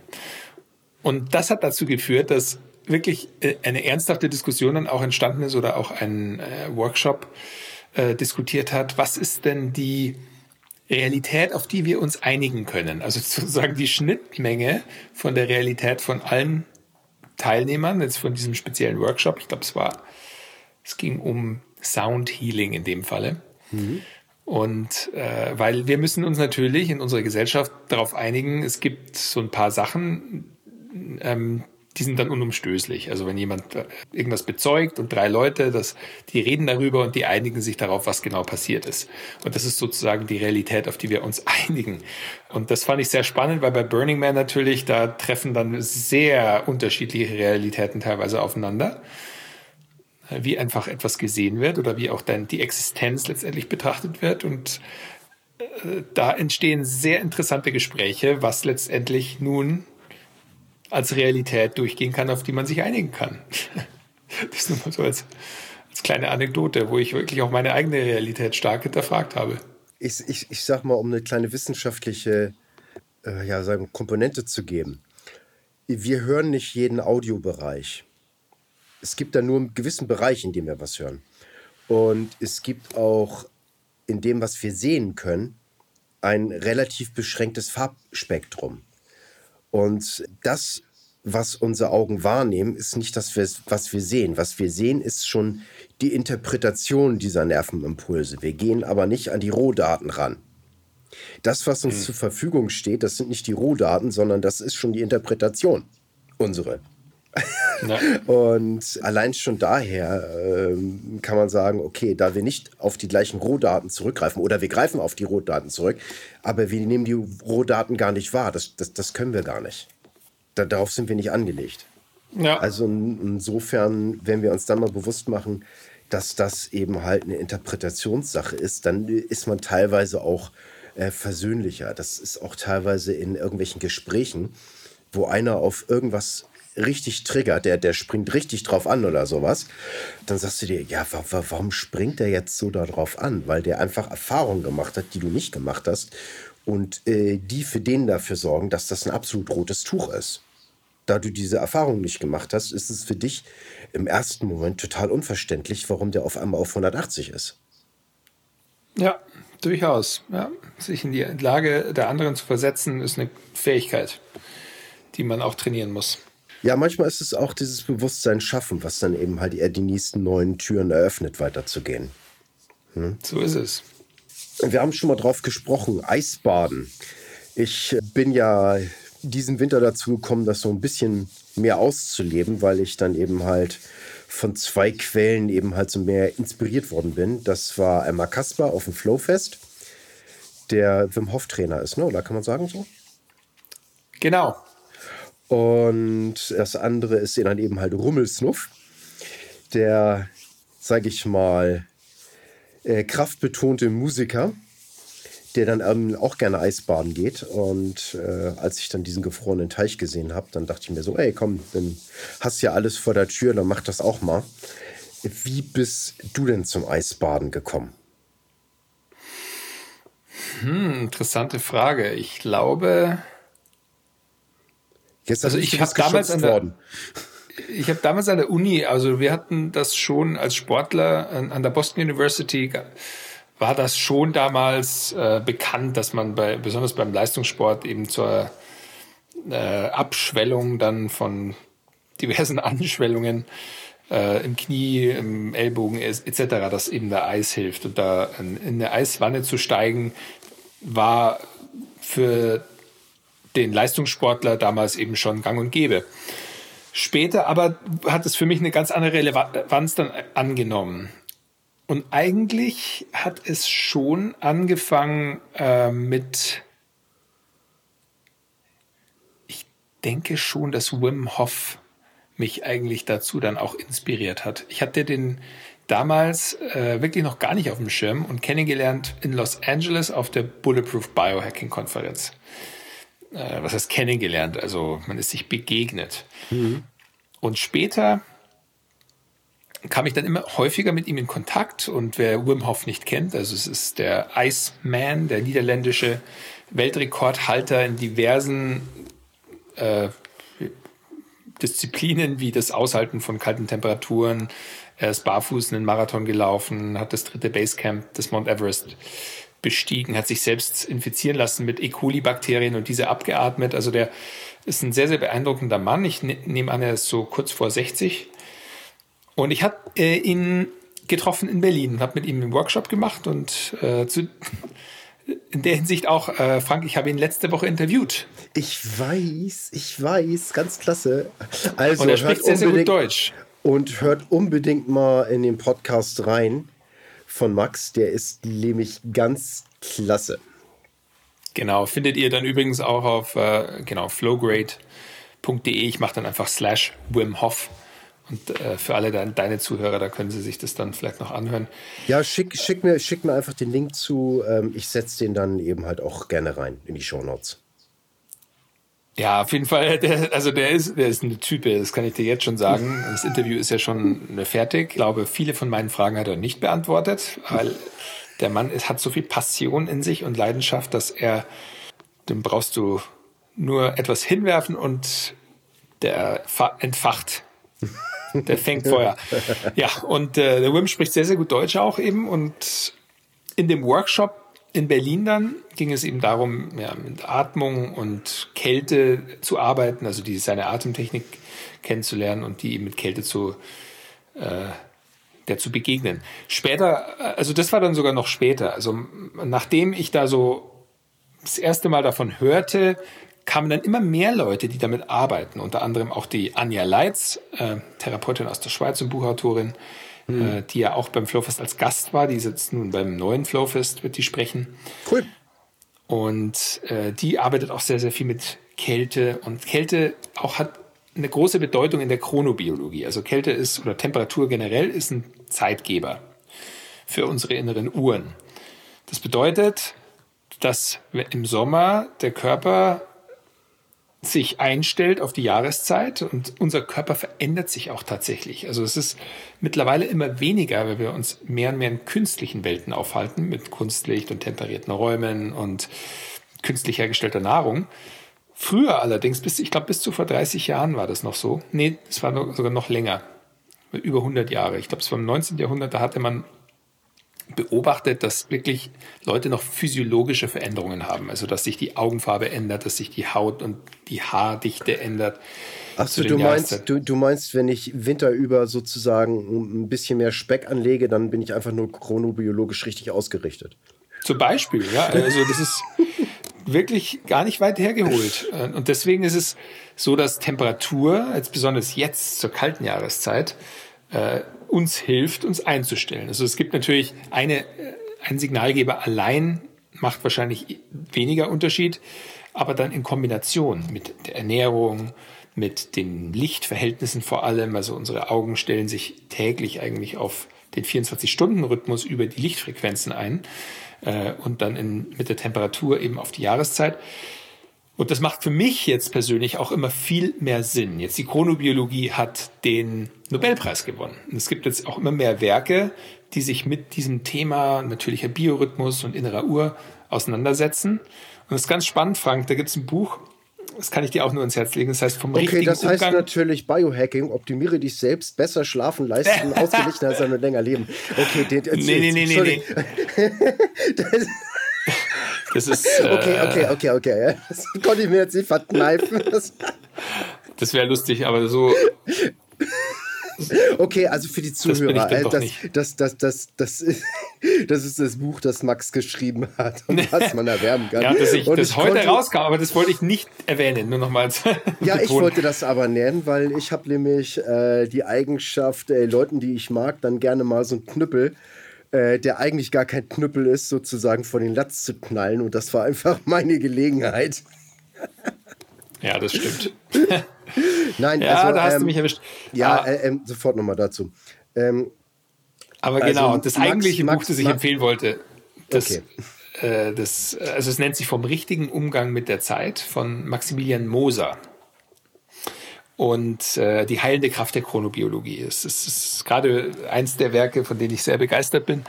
Und das hat dazu geführt, dass wirklich äh, eine ernsthafte Diskussion dann auch entstanden ist oder auch ein äh, Workshop äh, diskutiert hat. Was ist denn die Realität, auf die wir uns einigen können? Also sozusagen die Schnittmenge von der Realität von allen Teilnehmern jetzt von diesem speziellen Workshop. Ich glaube, es war, es ging um Sound Healing in dem Falle. Mhm. Und äh, weil wir müssen uns natürlich in unserer Gesellschaft darauf einigen, es gibt so ein paar Sachen, ähm, die sind dann unumstößlich. Also wenn jemand äh, irgendwas bezeugt und drei Leute, das, die reden darüber und die einigen sich darauf, was genau passiert ist. Und das ist sozusagen die Realität, auf die wir uns einigen. Und das fand ich sehr spannend, weil bei Burning Man natürlich, da treffen dann sehr unterschiedliche Realitäten teilweise aufeinander. Wie einfach etwas gesehen wird oder wie auch dann die Existenz letztendlich betrachtet wird. Und äh, da entstehen sehr interessante Gespräche, was letztendlich nun als Realität durchgehen kann, auf die man sich einigen kann. Das nur mal so als, als kleine Anekdote, wo ich wirklich auch meine eigene Realität stark hinterfragt habe. Ich, ich, ich sag mal, um eine kleine wissenschaftliche äh, ja, sagen, Komponente zu geben. Wir hören nicht jeden Audiobereich. Es gibt da nur einen gewissen Bereich, in dem wir was hören. Und es gibt auch in dem, was wir sehen können, ein relativ beschränktes Farbspektrum. Und das, was unsere Augen wahrnehmen, ist nicht das, was wir sehen. Was wir sehen, ist schon die Interpretation dieser Nervenimpulse. Wir gehen aber nicht an die Rohdaten ran. Das, was uns hm. zur Verfügung steht, das sind nicht die Rohdaten, sondern das ist schon die Interpretation. Unsere. Ja. Und allein schon daher ähm, kann man sagen, okay, da wir nicht auf die gleichen Rohdaten zurückgreifen oder wir greifen auf die Rohdaten zurück, aber wir nehmen die Rohdaten gar nicht wahr. Das, das, das können wir gar nicht. Da, darauf sind wir nicht angelegt. Ja. Also insofern, wenn wir uns dann mal bewusst machen, dass das eben halt eine Interpretationssache ist, dann ist man teilweise auch äh, versöhnlicher. Das ist auch teilweise in irgendwelchen Gesprächen, wo einer auf irgendwas richtig triggert, der, der springt richtig drauf an oder sowas, dann sagst du dir, ja, warum springt der jetzt so darauf an? Weil der einfach Erfahrungen gemacht hat, die du nicht gemacht hast und äh, die für den dafür sorgen, dass das ein absolut rotes Tuch ist. Da du diese Erfahrung nicht gemacht hast, ist es für dich im ersten Moment total unverständlich, warum der auf einmal auf 180 ist. Ja, durchaus. Ja. Sich in die Lage der anderen zu versetzen, ist eine Fähigkeit, die man auch trainieren muss. Ja, manchmal ist es auch dieses Bewusstsein schaffen, was dann eben halt eher die nächsten neuen Türen eröffnet, weiterzugehen. Hm? So ist es. Wir haben schon mal drauf gesprochen, Eisbaden. Ich bin ja diesen Winter dazu gekommen, das so ein bisschen mehr auszuleben, weil ich dann eben halt von zwei Quellen eben halt so mehr inspiriert worden bin. Das war einmal Kasper auf dem Flowfest, der Wim Hof Trainer ist, ne? Oder kann man sagen so? Genau, und das andere ist dann eben halt Rummelsnuff, der, sage ich mal, äh, kraftbetonte Musiker, der dann ähm, auch gerne Eisbaden geht. Und äh, als ich dann diesen gefrorenen Teich gesehen habe, dann dachte ich mir so, ey, komm, dann hast ja alles vor der Tür, dann mach das auch mal. Wie bist du denn zum Eisbaden gekommen? Hm, interessante Frage. Ich glaube, Gestern also ich habe damals an der, ich habe damals an der Uni, also wir hatten das schon als Sportler an, an der Boston University war das schon damals äh, bekannt, dass man bei besonders beim Leistungssport eben zur äh, Abschwellung dann von diversen Anschwellungen äh, im Knie, im Ellbogen etc., dass eben der Eis hilft. Und da in eine Eiswanne zu steigen, war für den Leistungssportler damals eben schon gang und gäbe. Später aber hat es für mich eine ganz andere Relevanz dann angenommen. Und eigentlich hat es schon angefangen äh, mit, ich denke schon, dass Wim Hof mich eigentlich dazu dann auch inspiriert hat. Ich hatte den damals äh, wirklich noch gar nicht auf dem Schirm und kennengelernt in Los Angeles auf der Bulletproof Biohacking Konferenz äh, was heißt kennengelernt, also man ist sich begegnet. Mhm. Und später kam ich dann immer häufiger mit ihm in Kontakt und wer Wim Hof nicht kennt, also es ist der Iceman, der niederländische Weltrekordhalter in diversen äh, Disziplinen wie das Aushalten von kalten Temperaturen. Er ist barfuß einen Marathon gelaufen, hat das dritte Basecamp des Mount Everest bestiegen, hat sich selbst infizieren lassen mit E. coli-Bakterien und diese abgeatmet. Also der ist ein sehr, sehr beeindruckender Mann. Ich ne-, nehme an, er ist so kurz vor 60. Und ich habe äh, ihn getroffen in Berlin, habe mit ihm einen Workshop gemacht und äh, zu, in der Hinsicht auch, äh, Frank, ich habe ihn letzte Woche interviewt. Ich weiß, ich weiß, ganz klasse. Also und er spricht sehr, sehr gut Deutsch. Und hört unbedingt mal in den Podcast rein von Max. Der ist nämlich ganz klasse. Genau, findet ihr dann übrigens auch auf äh, genau, flowgrade.de. Ich mache dann einfach slash Wim Hof. Und äh, für alle de deine Zuhörer, da können sie sich das dann vielleicht noch anhören. Ja, schick, schick, mir, schick mir einfach den Link zu. Ähm, ich setze den dann eben halt auch gerne rein in die Show Notes. Ja, auf jeden Fall. Der, also der ist, der ist eine Type, das kann ich dir jetzt schon sagen. Das Interview ist ja schon fertig. Ich glaube, viele von meinen Fragen hat er nicht beantwortet, weil der Mann ist, hat so viel Passion in sich und Leidenschaft, dass er, dem brauchst du nur etwas hinwerfen und der entfacht. Der fängt Feuer. Ja, und äh, der Wim spricht sehr, sehr gut Deutsch auch eben. Und in dem Workshop in Berlin dann ging es eben darum, ja, mit Atmung und Kälte zu arbeiten, also die, seine Atemtechnik kennenzulernen und die eben mit Kälte zu äh, der zu begegnen. Später, also das war dann sogar noch später. Also nachdem ich da so das erste Mal davon hörte, kamen dann immer mehr Leute, die damit arbeiten. Unter anderem auch die Anja Leitz, äh, Therapeutin aus der Schweiz und Buchautorin, mhm. äh, die ja auch beim Flowfest als Gast war. Die sitzt nun beim neuen Flowfest, wird die sprechen. Cool. Und äh, die arbeitet auch sehr, sehr viel mit Kälte. Und Kälte auch hat eine große Bedeutung in der Chronobiologie. Also Kälte ist oder Temperatur generell ist ein Zeitgeber für unsere inneren Uhren. Das bedeutet, dass im Sommer der Körper sich einstellt auf die Jahreszeit und unser Körper verändert sich auch tatsächlich. Also es ist mittlerweile immer weniger, weil wir uns mehr und mehr in künstlichen Welten aufhalten mit Kunstlicht und temperierten Räumen und künstlich hergestellter Nahrung. Früher allerdings, bis, ich glaube, bis zu vor 30 Jahren war das noch so. Nee, es war sogar noch länger. Über 100 Jahre. Ich glaube, es war im 19. Jahrhundert, da hatte man beobachtet, dass wirklich Leute noch physiologische Veränderungen haben. Also, dass sich die Augenfarbe ändert, dass sich die Haut und die Haardichte ändert. Achso, du meinst, du, du meinst, wenn ich Winter über sozusagen ein bisschen mehr Speck anlege, dann bin ich einfach nur chronobiologisch richtig ausgerichtet. Zum Beispiel, ja. Also das ist, wirklich gar nicht weit hergeholt. Und deswegen ist es so, dass Temperatur, jetzt besonders jetzt zur kalten Jahreszeit, äh, uns hilft, uns einzustellen. Also es gibt natürlich eine, äh, ein Signalgeber allein macht wahrscheinlich weniger Unterschied, aber dann in Kombination mit der Ernährung, mit den Lichtverhältnissen vor allem, also unsere Augen stellen sich täglich eigentlich auf den 24-Stunden-Rhythmus über die Lichtfrequenzen ein äh, und dann in, mit der Temperatur eben auf die Jahreszeit. Und das macht für mich jetzt persönlich auch immer viel mehr Sinn. Jetzt die Chronobiologie hat den Nobelpreis gewonnen. Und es gibt jetzt auch immer mehr Werke, die sich mit diesem Thema natürlicher Biorhythmus und innerer Uhr auseinandersetzen. Und das ist ganz spannend, Frank. Da gibt es ein Buch, das kann ich dir auch nur ins Herz legen. Das heißt, vom okay, richtigen das heißt Umgang natürlich Biohacking, optimiere dich selbst, besser schlafen, leisten, ausgeglichener sein und länger leben. Okay, den, erzähl, nee, nee, nee, nee, nee. das, ist. okay, äh, okay, okay, okay. Das konnte ich mir jetzt nicht verkneifen. Das, das wäre lustig, aber so. Okay, also für die Zuhörer, das, das, das, das, das, ist, das Buch, das Max geschrieben hat und was man erwärmen kann. Ja, dass ich und das heute rauskam, aber das wollte ich nicht erwähnen, nur nochmals. Ja, ich wollte das aber nennen, weil ich habe nämlich äh, die Eigenschaft, äh, Leuten, die ich mag, dann gerne mal so einen Knüppel, äh, der eigentlich gar kein Knüppel ist, sozusagen vor den Latz zu knallen und das war einfach meine Gelegenheit. Ja, das stimmt. Nein, ja, also, da hast ähm, du mich erwischt. Ja, äh, äh, sofort nochmal dazu. Ähm, aber genau, also, das Max, eigentliche Max, Buch, das ich Max, empfehlen wollte, das, okay. äh, das, also es nennt sich vom richtigen Umgang mit der Zeit von Maximilian Moser. Und äh, die heilende Kraft der Chronobiologie. Es ist, ist gerade eins der Werke, von denen ich sehr begeistert bin.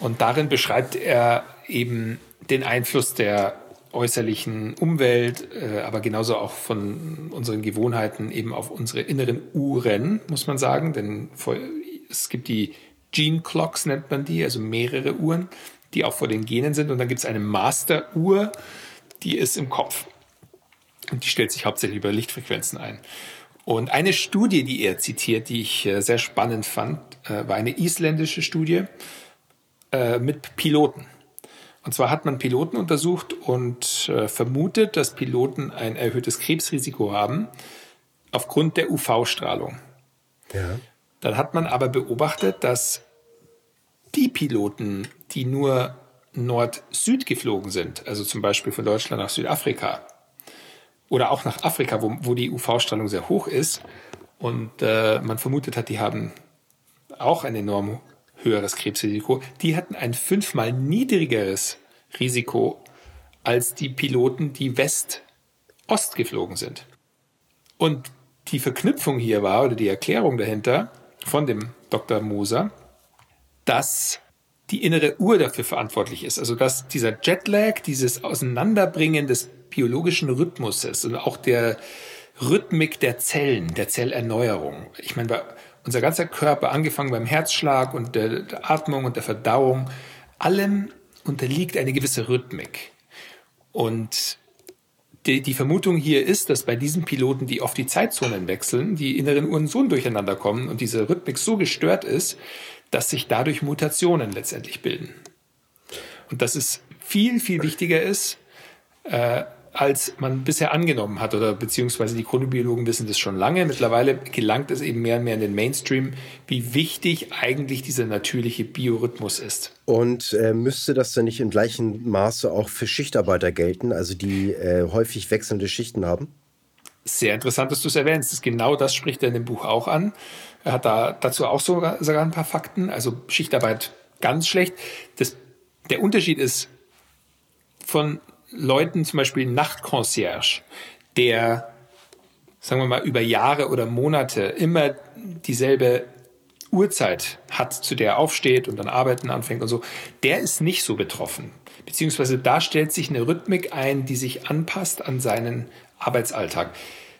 Und darin beschreibt er eben den Einfluss der äußerlichen Umwelt, äh, aber genauso auch von unseren Gewohnheiten eben auf unsere inneren Uhren, muss man sagen. Denn es gibt die Gene Clocks, nennt man die, also mehrere Uhren, die auch vor den Genen sind. Und dann gibt es eine Master-Uhr, die ist im Kopf. Und die stellt sich hauptsächlich über Lichtfrequenzen ein. Und eine Studie, die er zitiert, die ich äh, sehr spannend fand, äh, war eine isländische Studie mit Piloten. Und zwar hat man Piloten untersucht und äh, vermutet, dass Piloten ein erhöhtes Krebsrisiko haben aufgrund der UV-Strahlung. Ja. Dann hat man aber beobachtet, dass die Piloten, die nur Nord-Süd geflogen sind, also zum Beispiel von Deutschland nach Südafrika oder auch nach Afrika, wo, wo die UV-Strahlung sehr hoch ist und äh, man vermutet hat, die haben auch ein enorm höheres Krebsrisiko, die hatten ein fünfmal niedrigeres Risiko als die Piloten, die West-Ost geflogen sind. Und die Verknüpfung hier war, oder die Erklärung dahinter von dem Dr. Moser, dass die innere Uhr dafür verantwortlich ist. Also dass dieser Jetlag, dieses Auseinanderbringen des biologischen Rhythmuses und auch der Rhythmik der Zellen, der Zellerneuerung. Ich meine, unser ganzer Körper, angefangen beim Herzschlag und der, Atmung und der Verdauung, allem unterliegt eine gewisse Rhythmik. Und die, die, Vermutung hier ist, dass bei diesen Piloten, die oft die Zeitzonen wechseln, die inneren Uhren so durcheinander kommen und diese Rhythmik so gestört ist, dass sich dadurch Mutationen letztendlich bilden. Und dass es viel, viel wichtiger ist, äh, als man bisher angenommen hat oder beziehungsweise die Chronobiologen wissen das schon lange. Mittlerweile gelangt es eben mehr und mehr in den Mainstream, wie wichtig eigentlich dieser natürliche Biorhythmus ist. Und äh, müsste das dann nicht im gleichen Maße auch für Schichtarbeiter gelten, also die äh, häufig wechselnde Schichten haben? Sehr interessant, dass du es erwähnst. Genau das spricht er in dem Buch auch an. Er hat da dazu auch sogar, sogar ein paar Fakten. Also Schichtarbeit ganz schlecht. Das, der Unterschied ist von Leuten, zum Beispiel Nachtconcierge, der, sagen wir mal, über Jahre oder Monate immer dieselbe Uhrzeit hat, zu der er aufsteht und dann arbeiten anfängt und so, der ist nicht so betroffen. Beziehungsweise da stellt sich eine Rhythmik ein, die sich anpasst an seinen Arbeitsalltag.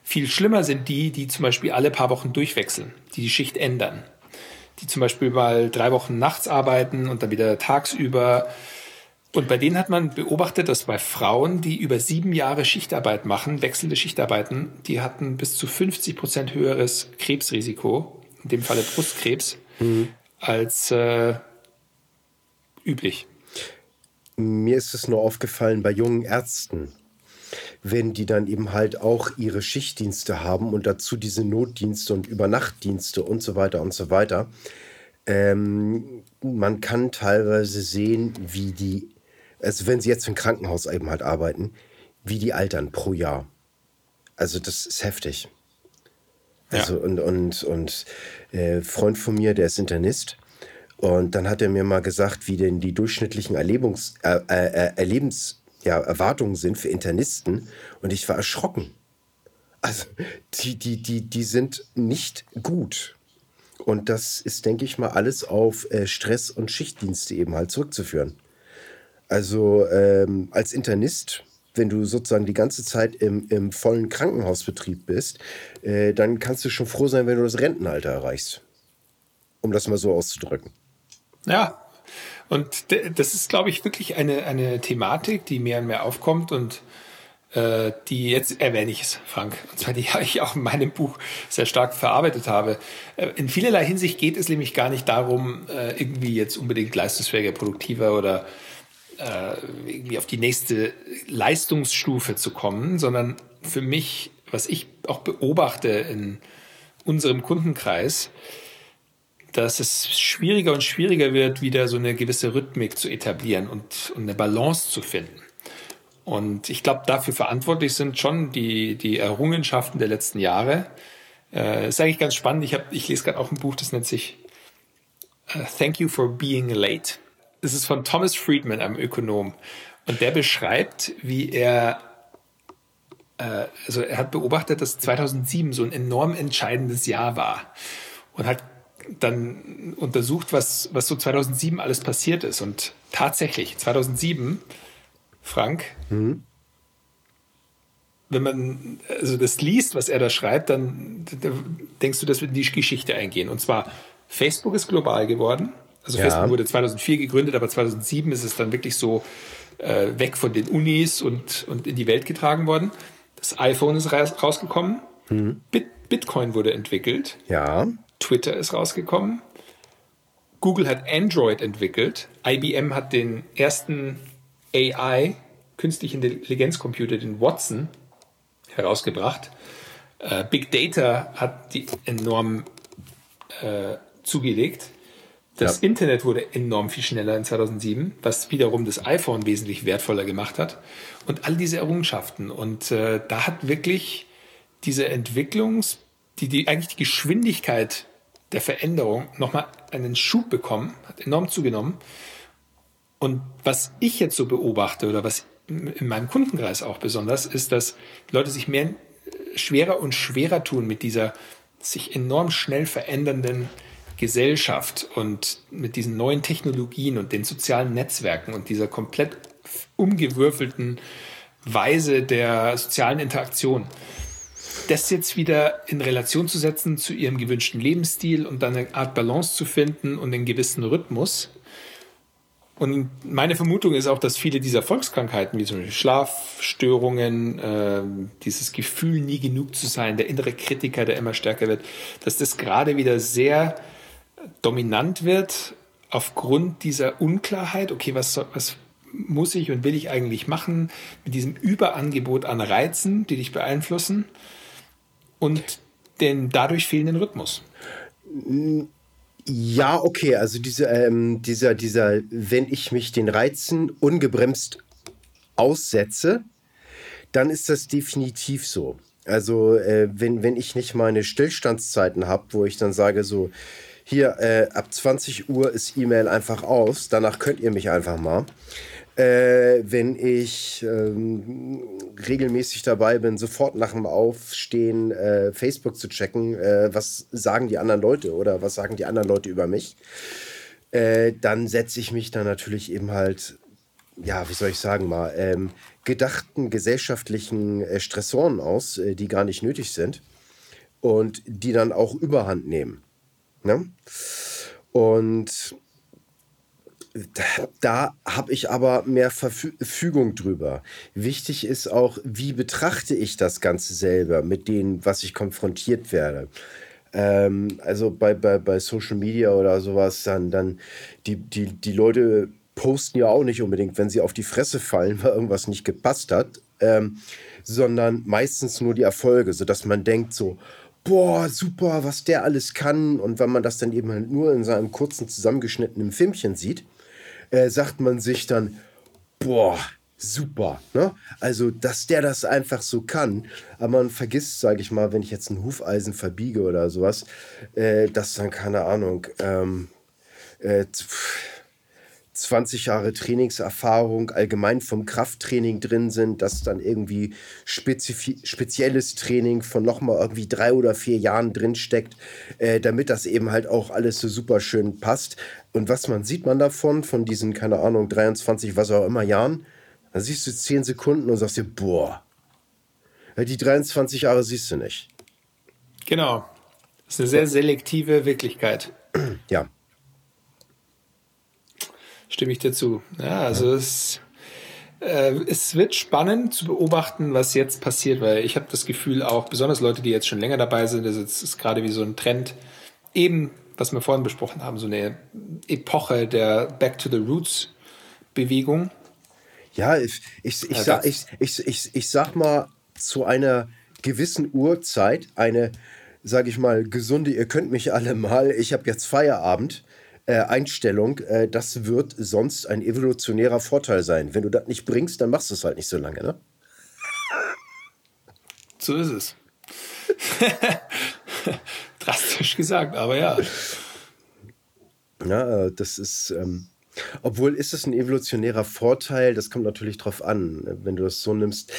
Viel schlimmer sind die, die zum Beispiel alle paar Wochen durchwechseln, die die Schicht ändern. Die zum Beispiel mal drei Wochen nachts arbeiten und dann wieder tagsüber und bei denen hat man beobachtet, dass bei Frauen, die über sieben Jahre Schichtarbeit machen, wechselnde Schichtarbeiten, die hatten bis zu 50 Prozent höheres Krebsrisiko, in dem Falle Brustkrebs, mhm. als äh, üblich. Mir ist es nur aufgefallen bei jungen Ärzten, wenn die dann eben halt auch ihre Schichtdienste haben und dazu diese Notdienste und Übernachtdienste und so weiter und so weiter. Ähm, man kann teilweise sehen, wie die also wenn sie jetzt ein Krankenhaus eben halt arbeiten, wie die altern pro Jahr. Also das ist heftig. Also ja. und und und äh, Freund von mir, der ist Internist und dann hat er mir mal gesagt, wie denn die durchschnittlichen Erlebungs, äh, äh, Erlebens ja, Erwartungen sind für Internisten und ich war erschrocken. Also die die die die sind nicht gut. Und das ist, denke ich mal, alles auf äh, Stress und Schichtdienste eben halt zurückzuführen. Also ähm, als Internist, wenn du sozusagen die ganze Zeit im, im vollen Krankenhausbetrieb bist, äh, dann kannst du schon froh sein, wenn du das Rentenalter erreichst. Um das mal so auszudrücken. Ja, und das ist, glaube ich, wirklich eine, eine Thematik, die mehr und mehr aufkommt und äh, die jetzt erwähne ich es, Frank, und zwar die ich auch in meinem Buch sehr stark verarbeitet habe. Äh, in vielerlei Hinsicht geht es nämlich gar nicht darum, äh, irgendwie jetzt unbedingt leistungsfähiger, produktiver oder äh, irgendwie auf die nächste Leistungsstufe zu kommen, sondern für mich, was ich auch beobachte in unserem Kundenkreis, dass es schwieriger und schwieriger wird, wieder so eine gewisse Rhythmik zu etablieren und, und eine Balance zu finden. Und ich glaube, dafür verantwortlich sind schon die, die Errungenschaften der letzten Jahre. Äh, ist eigentlich ganz spannend. Ich, hab, ich lese gerade auch ein Buch, das nennt sich uh, Thank You for Being Late. Es ist von Thomas Friedman, einem Ökonom. Und der beschreibt, wie er, äh, also er hat beobachtet, dass 2007 so ein enorm entscheidendes Jahr war. Und hat dann untersucht, was, was so 2007 alles passiert ist. Und tatsächlich, 2007, Frank, mhm. wenn man also das liest, was er da schreibt, dann da denkst du, das wird in die Geschichte eingehen. Und zwar, Facebook ist global geworden. Also ja. Facebook wurde 2004 gegründet, aber 2007 ist es dann wirklich so äh, weg von den Unis und, und in die Welt getragen worden. Das iPhone ist rausgekommen. Mhm. Bit Bitcoin wurde entwickelt. Ja. Twitter ist rausgekommen. Google hat Android entwickelt. IBM hat den ersten AI, künstliche Intelligenzcomputer, den Watson, herausgebracht. Äh, Big Data hat die enorm äh, zugelegt. Das ja. Internet wurde enorm viel schneller in 2007, was wiederum das iPhone wesentlich wertvoller gemacht hat. Und all diese Errungenschaften. Und äh, da hat wirklich diese Entwicklungs, die, die eigentlich die Geschwindigkeit der Veränderung nochmal einen Schub bekommen, hat enorm zugenommen. Und was ich jetzt so beobachte oder was in meinem Kundenkreis auch besonders, ist, dass Leute sich mehr schwerer und schwerer tun mit dieser sich enorm schnell verändernden Gesellschaft und mit diesen neuen Technologien und den sozialen Netzwerken und dieser komplett umgewürfelten Weise der sozialen Interaktion. Das jetzt wieder in Relation zu setzen zu ihrem gewünschten Lebensstil und dann eine Art Balance zu finden und einen gewissen Rhythmus, und meine Vermutung ist auch, dass viele dieser Volkskrankheiten, wie zum Beispiel Schlafstörungen, äh, dieses Gefühl, nie genug zu sein, der innere Kritiker, der immer stärker wird, dass das gerade wieder sehr dominant wird aufgrund dieser Unklarheit, okay, was, was muss ich und will ich eigentlich machen, mit diesem Überangebot an Reizen, die dich beeinflussen und den dadurch fehlenden Rhythmus. Ja, okay, also diese, ähm, dieser, dieser, wenn ich mich den Reizen ungebremst aussetze, dann ist das definitiv so. Also äh, wenn, wenn ich nicht meine Stillstandszeiten habe, wo ich dann sage so, hier, äh, ab 20 Uhr ist E-Mail einfach aus, danach könnt ihr mich einfach mal äh, wenn ich ähm, regelmäßig dabei bin, sofort nach dem Aufstehen äh, Facebook zu checken, äh, was sagen die anderen Leute oder was sagen die anderen Leute über mich, äh, dann setze ich mich da natürlich eben halt, ja, wie soll ich sagen mal, ähm, gedachten gesellschaftlichen äh, Stressoren aus, äh, die gar nicht nötig sind und die dann auch überhand nehmen. Ne? Und da, habe ich aber mehr Verfügung drüber. Wichtig ist auch, wie betrachte ich das Ganze selber mit dem, was ich konfrontiert werde. Ähm, also bei, bei, bei Social Media oder sowas, dann, dann die, die, die Leute posten ja auch nicht unbedingt, wenn sie auf die Fresse fallen, weil irgendwas nicht gepasst hat, ähm, sondern meistens nur die Erfolge, sodass man denkt so, boah, super, was der alles kann. Und wenn man das dann eben halt nur in seinem kurzen zusammengeschnittenen Filmchen sieht, äh, sagt man sich dann, boah, super. Ne? Also, dass der das einfach so kann. Aber man vergisst, sage ich mal, wenn ich jetzt ein Hufeisen verbiege oder sowas, äh, dass dann, keine Ahnung, ähm, äh, 20 Jahre Trainingserfahrung allgemein vom Krafttraining drin sind, dass dann irgendwie spezielles Training von nochmal irgendwie drei oder vier Jahren drin steckt, äh, damit das eben halt auch alles so super schön passt. Und was man sieht man davon, von diesen, keine Ahnung, 23, was auch immer Jahren, da siehst du 10 Sekunden und sagst dir, boah, die 23 Jahre siehst du nicht. Genau. Das ist eine sehr selektive Wirklichkeit. Ja. Stimme ich dir zu. Ja, also es, äh, es wird spannend zu beobachten, was jetzt passiert, weil ich habe das Gefühl auch, besonders Leute, die jetzt schon länger dabei sind, das ist, ist gerade wie so ein Trend, eben was wir vorhin besprochen haben, so eine Epoche der Back to the Roots Bewegung. Ja, ich, ich, ich, sag, ich, ich, ich, ich sag mal, zu einer gewissen Uhrzeit, eine, sage ich mal, gesunde, ihr könnt mich alle mal, ich habe jetzt Feierabend, äh, Einstellung, äh, das wird sonst ein evolutionärer Vorteil sein. Wenn du das nicht bringst, dann machst du es halt nicht so lange, ne? So ist es. Drastisch gesagt, aber ja. Ja, äh, das ist. Ähm, obwohl ist es ein evolutionärer Vorteil, das kommt natürlich drauf an, wenn du das so nimmst.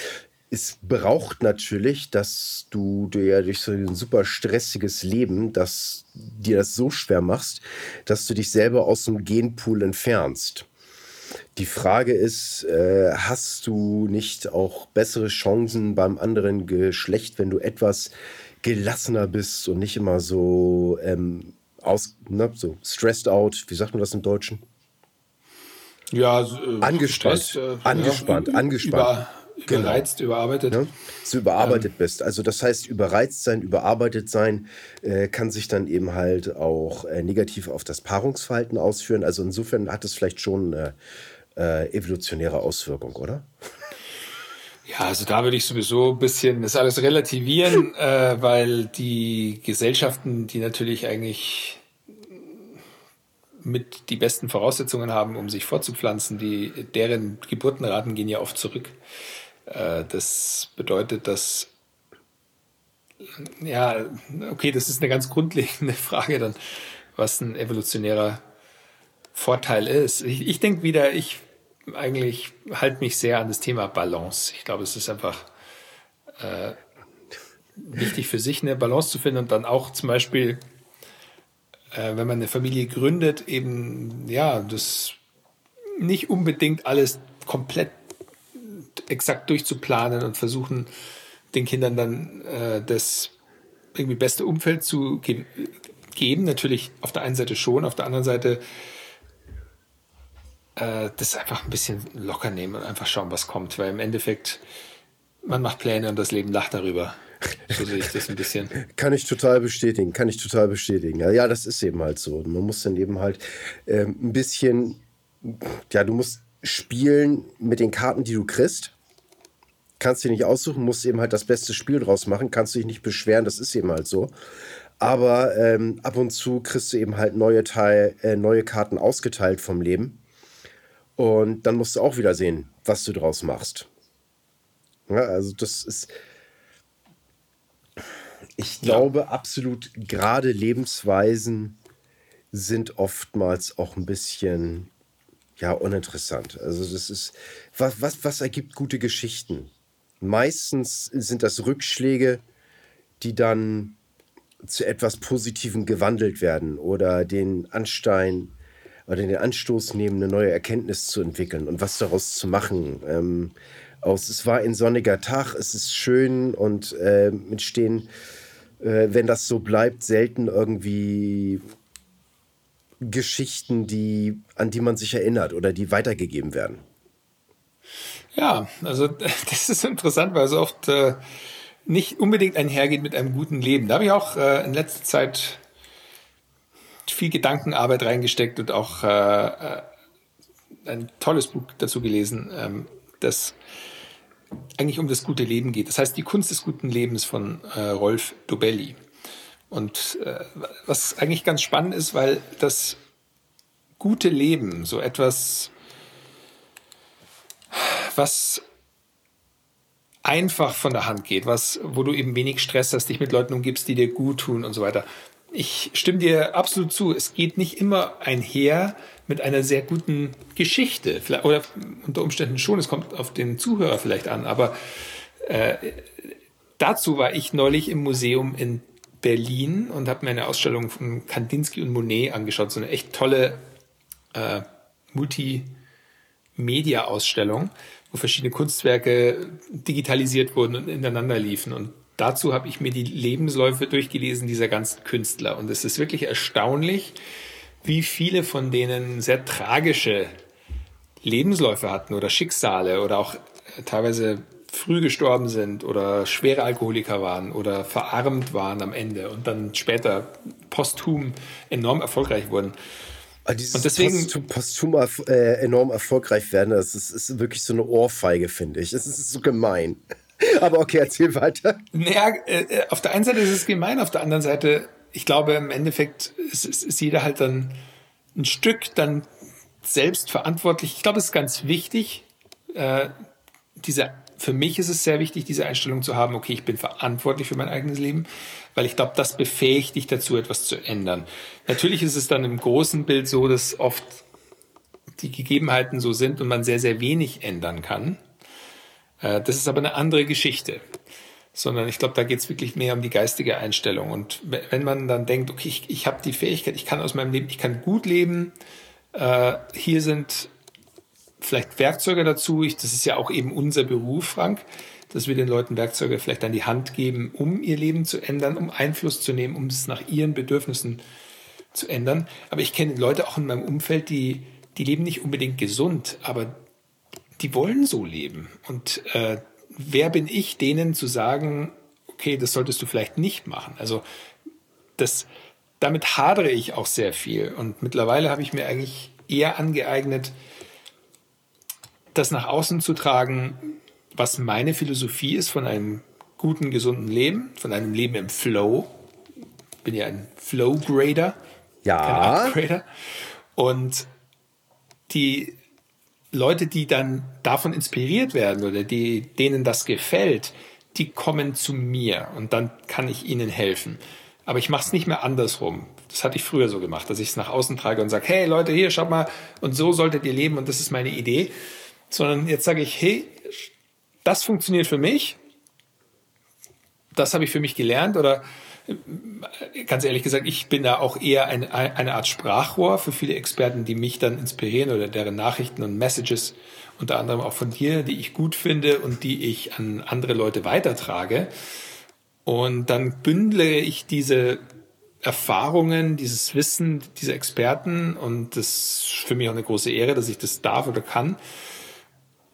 Es braucht natürlich, dass du dir durch so ein super stressiges Leben, dass dir das so schwer machst, dass du dich selber aus dem Genpool entfernst. Die Frage ist, äh, hast du nicht auch bessere Chancen beim anderen Geschlecht, wenn du etwas gelassener bist und nicht immer so ähm, aus, ne, so stressed out, wie sagt man das im Deutschen? Ja, äh, angespannt, Stress, äh, angespannt, ja, angespannt. Über, genau. überreizt, genau. überarbeitet. Ja, so überarbeitet ähm. bist. Also das heißt, überreizt sein, überarbeitet sein äh, kann sich dann eben halt auch äh, negativ auf das Paarungsverhalten ausführen. Also insofern hat es vielleicht schon äh, äh, evolutionäre Auswirkung, oder? Ja, also da würde ich sowieso ein bisschen das alles relativieren, äh, weil die Gesellschaften, die natürlich eigentlich mit die besten Voraussetzungen haben, um sich fortzupflanzen, die, deren Geburtenraten gehen ja oft zurück. Äh, das bedeutet, dass ja, okay, das ist eine ganz grundlegende Frage dann, was ein evolutionärer Vorteil ist. Ich, ich denke wieder, ich eigentlich halte mich sehr an das Thema Balance. Ich glaube, es ist einfach äh, wichtig für sich, eine Balance zu finden und dann auch zum Beispiel, äh, wenn man eine Familie gründet, eben, ja, das nicht unbedingt alles komplett exakt durchzuplanen und versuchen, den Kindern dann äh, das irgendwie beste Umfeld zu ge geben. Natürlich auf der einen Seite schon, auf der anderen Seite äh, das einfach ein bisschen locker nehmen und einfach schauen, was kommt. Weil im Endeffekt, man macht Pläne und das Leben lacht darüber. So sehe ich das ein bisschen. kann ich total bestätigen, kann ich total bestätigen. Ja, ja, das ist eben halt so. Man muss dann eben halt äh, ein bisschen, ja, du musst spielen mit den Karten, die du kriegst kannst du nicht aussuchen, musst eben halt das beste Spiel draus machen, kannst du dich nicht beschweren, das ist eben halt so. Aber ähm, ab und zu kriegst du eben halt neue, Teil, äh, neue Karten ausgeteilt vom Leben. Und dann musst du auch wieder sehen, was du draus machst. Ja, also das ist, ich glaube ja. absolut, gerade Lebensweisen sind oftmals auch ein bisschen ja uninteressant. Also das ist was was was ergibt gute Geschichten? Meistens sind das Rückschläge, die dann zu etwas Positivem gewandelt werden oder den Anstein oder den Anstoß nehmen, eine neue Erkenntnis zu entwickeln und was daraus zu machen. Ähm, aus, es war ein sonniger Tag, es ist schön und äh, entstehen, äh, wenn das so bleibt, selten irgendwie Geschichten, die, an die man sich erinnert oder die weitergegeben werden. Ja, also das ist interessant, weil es oft äh, nicht unbedingt einhergeht mit einem guten Leben. Da habe ich auch äh, in letzter Zeit viel Gedankenarbeit reingesteckt und auch äh, äh, ein tolles Buch dazu gelesen, ähm, das eigentlich um das gute Leben geht. Das heißt, die Kunst des guten Lebens von äh, Rolf Dobelli. Und äh, was eigentlich ganz spannend ist, weil das gute Leben so etwas was einfach von der Hand geht, was, wo du eben wenig Stress hast, dich mit Leuten umgibst, die dir gut tun und so weiter. Ich stimme dir absolut zu. Es geht nicht immer einher mit einer sehr guten Geschichte. Oder unter Umständen schon. Es kommt auf den Zuhörer vielleicht an. Aber äh, dazu war ich neulich im Museum in Berlin und habe mir eine Ausstellung von Kandinsky und Monet angeschaut. So eine echt tolle äh, Multimedia-Ausstellung wo verschiedene Kunstwerke digitalisiert wurden und ineinander liefen. Und dazu habe ich mir die Lebensläufe durchgelesen dieser ganzen Künstler. Und es ist wirklich erstaunlich, wie viele von denen sehr tragische Lebensläufe hatten oder Schicksale oder auch teilweise früh gestorben sind oder schwere Alkoholiker waren oder verarmt waren am Ende und dann später posthum enorm erfolgreich wurden. Ah, dieses und deswegen posthum, posthum äh, enorm erfolgreich werden, das ist, ist, wirklich so eine Ohrfeige, finde ich. Es ist so gemein. Aber okay, erzähl weiter. Naja, äh, auf der einen Seite ist es gemein, auf der anderen Seite, ich glaube, im Endeffekt ist, ist, ist jeder halt dann ein Stück dann selbst verantwortlich. Ich glaube, es ist ganz wichtig, äh, diese für mich ist es sehr wichtig, diese Einstellung zu haben, okay, ich bin verantwortlich für mein eigenes Leben, weil ich glaube, das befähigt dich dazu, etwas zu ändern. Natürlich ist es dann im großen Bild so, dass oft die Gegebenheiten so sind und man sehr, sehr wenig ändern kann. Äh, das ist aber eine andere Geschichte. Sondern ich glaube, da geht es wirklich mehr um die geistige Einstellung. Und wenn man dann denkt, okay, ich, ich habe die Fähigkeit, ich kann aus meinem Leben, ich kann gut leben, äh, hier sind vielleicht Werkzeuge dazu. Ich, das ist ja auch eben unser Beruf, Frank, dass wir den Leuten Werkzeuge vielleicht an die Hand geben, um ihr Leben zu ändern, um Einfluss zu nehmen, um es nach ihren Bedürfnissen zu ändern. Aber ich kenne Leute auch in meinem Umfeld, die, die leben nicht unbedingt gesund, aber die wollen so leben. Und äh, wer bin ich, denen zu sagen, okay, das solltest du vielleicht nicht machen? Also das, damit hadere ich auch sehr viel. Und mittlerweile habe ich mir eigentlich eher angeeignet, das nach außen zu tragen, was meine Philosophie ist von einem guten, gesunden Leben, von einem Leben im Flow. Bin ja ein Flow-Grader, ja. Upgrader. Und die Leute, die dann davon inspiriert werden oder die, denen das gefällt, die kommen zu mir und dann kann ich ihnen helfen. Aber ich mache es nicht mehr andersrum. Das hatte ich früher so gemacht, dass ich es nach außen trage und sage, hey Leute, hier, schaut mal, und so solltet ihr leben und das ist meine Idee. Sondern jetzt sage ich, hey, das funktioniert für mich, das habe ich für mich gelernt oder ganz ehrlich gesagt, ich bin da auch eher ein, eine Art Sprachrohr für viele Experten, die mich dann inspirieren oder deren Nachrichten und Messages, unter anderem auch von dir, die ich gut finde und die ich an andere Leute weitertrage. Und dann bündle ich diese Erfahrungen, dieses Wissen dieser Experten und das ist für mich auch eine große Ehre, dass ich das darf oder kann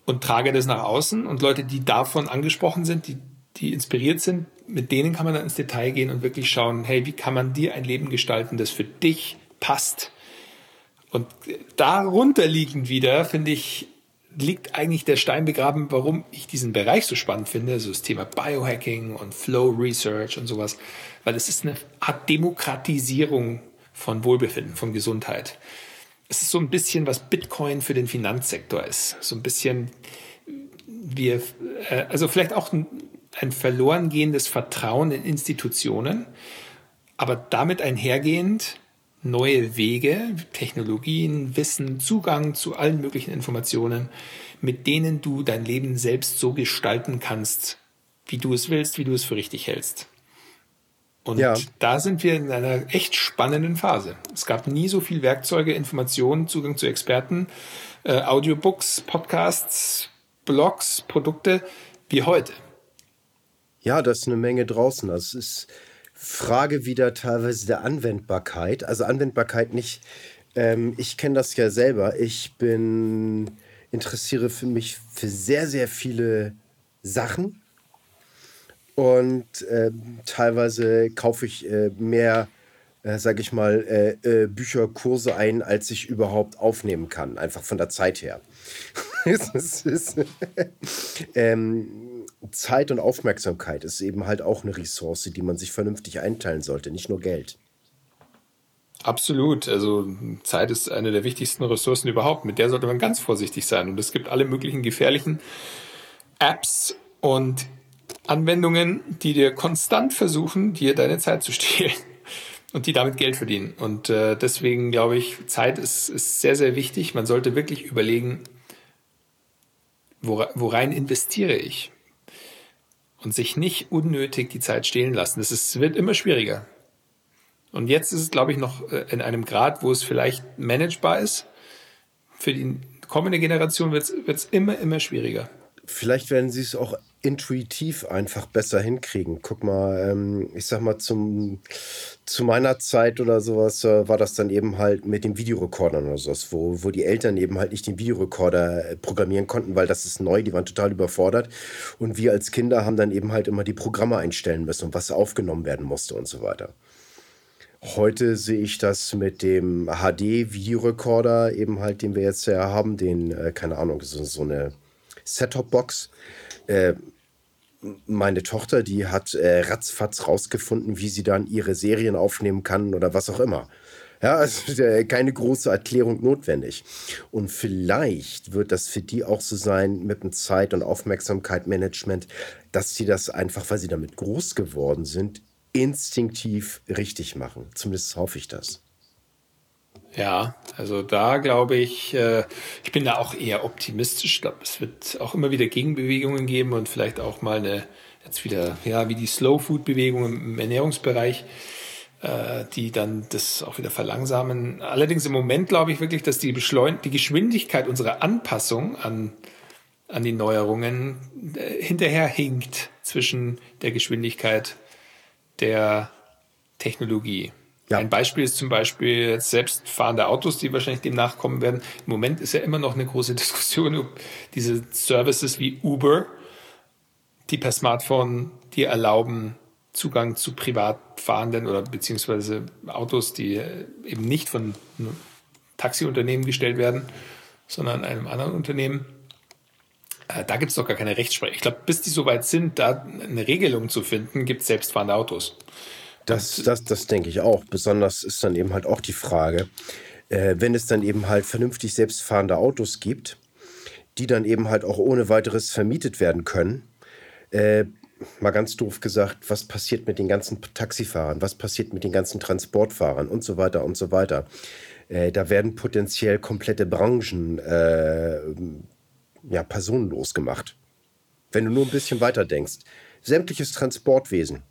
und trage das nach außen und Leute, die davon angesprochen sind, die, die inspiriert sind, mit denen kann man dann ins Detail gehen und wirklich schauen, hey, wie kann man dir ein Leben gestalten, das für dich passt? Und darunter liegend wieder, finde ich, liegt eigentlich der Stein begraben, warum ich diesen Bereich so spannend finde, also das Thema Biohacking und Flow Research und sowas, weil es ist eine Art Demokratisierung von Wohlbefinden, von Gesundheit. Es ist so ein bisschen, was Bitcoin für den Finanzsektor ist. So ein bisschen, wir, äh, also vielleicht auch ein, ein verloren gehendes Vertrauen in Institutionen, aber damit einhergehend neue Wege, Technologien, Wissen, Zugang zu allen möglichen Informationen, mit denen du dein Leben selbst so gestalten kannst, wie du es willst, wie du es für richtig hältst. Und ja. da sind wir in einer echt spannenden Phase. Es gab nie so viel Werkzeuge, Informationen, Zugang zu Experten, äh, Audiobooks, Podcasts, Blogs, Produkte wie heute. Ja, das ist eine Menge draußen. Das ist Frage wieder teilweise der Anwendbarkeit. Also Anwendbarkeit nicht, ähm, ich kenne das ja selber. Ich bin, interessiere für mich für sehr, sehr viele Sachen. Und äh, teilweise kaufe ich äh, mehr, äh, sage ich mal, äh, äh, Bücher, Kurse ein, als ich überhaupt aufnehmen kann. Einfach von der Zeit her. ähm, Zeit und Aufmerksamkeit ist eben halt auch eine Ressource, die man sich vernünftig einteilen sollte, nicht nur Geld. Absolut. Also Zeit ist eine der wichtigsten Ressourcen überhaupt. Mit der sollte man ganz vorsichtig sein. Und es gibt alle möglichen gefährlichen Apps und Anwendungen, die dir konstant versuchen, dir deine Zeit zu stehlen und die damit Geld verdienen. Und äh, deswegen glaube ich, Zeit ist, ist sehr, sehr wichtig. Man sollte wirklich überlegen, worein investiere ich? und sich nicht unnötig die Zeit stehlen lassen. Ist, wird immer schwieriger. Und jetzt ist es, glaube ich, noch äh, in einem Grad, wo es vielleicht managebar ist. Für die kommende Generation wird es immer, immer schwieriger. Vielleicht werden sie es auch intuitiv einfach besser hinkriegen. Guck mal, ähm, ich sag mal, zum, zu meiner Zeit oder sowas äh, war das dann eben halt mit den Videorekordern oder sowas, wo, wo die Eltern eben halt nicht den Videorekorder äh, programmieren konnten, weil das ist neu, die waren total überfordert. Und wir als Kinder haben dann eben halt immer die Programme einstellen müssen und was aufgenommen werden musste und so weiter. Heute sehe ich das mit dem HD-Videorekorder, eben halt, den wir jetzt ja haben, den, äh, keine Ahnung, so, so eine Set-Top-Box. Äh, meine Tochter, die hat äh, ratzfatz rausgefunden, wie sie dann ihre Serien aufnehmen kann oder was auch immer. Ja, also äh, keine große Erklärung notwendig. Und vielleicht wird das für die auch so sein mit dem Zeit- und Aufmerksamkeitsmanagement, dass sie das einfach, weil sie damit groß geworden sind, instinktiv richtig machen. Zumindest hoffe ich das. Ja, also da glaube ich, äh, ich bin da auch eher optimistisch. Ich glaube, es wird auch immer wieder Gegenbewegungen geben und vielleicht auch mal eine, jetzt wieder, ja, wie die Slow Food Bewegung im Ernährungsbereich, äh, die dann das auch wieder verlangsamen. Allerdings im Moment glaube ich wirklich, dass die, Beschleun die Geschwindigkeit unserer Anpassung an, an die Neuerungen äh, hinterherhinkt zwischen der Geschwindigkeit der Technologie. Ja. Ein Beispiel ist zum Beispiel selbstfahrende Autos, die wahrscheinlich dem nachkommen werden. Im Moment ist ja immer noch eine große Diskussion über diese Services wie Uber, die per Smartphone dir erlauben, Zugang zu privat fahrenden oder beziehungsweise Autos, die eben nicht von Taxiunternehmen gestellt werden, sondern einem anderen Unternehmen. Äh, da gibt es doch gar keine Rechtsprechung. Ich glaube, bis die so weit sind, da eine Regelung zu finden, gibt es selbstfahrende Autos. Das, das, das denke ich auch. Besonders ist dann eben halt auch die Frage, äh, wenn es dann eben halt vernünftig selbstfahrende Autos gibt, die dann eben halt auch ohne weiteres vermietet werden können. Äh, mal ganz doof gesagt, was passiert mit den ganzen Taxifahrern, was passiert mit den ganzen Transportfahrern und so weiter und so weiter. Äh, da werden potenziell komplette Branchen äh, ja, personenlos gemacht. Wenn du nur ein bisschen weiter denkst. Sämtliches Transportwesen.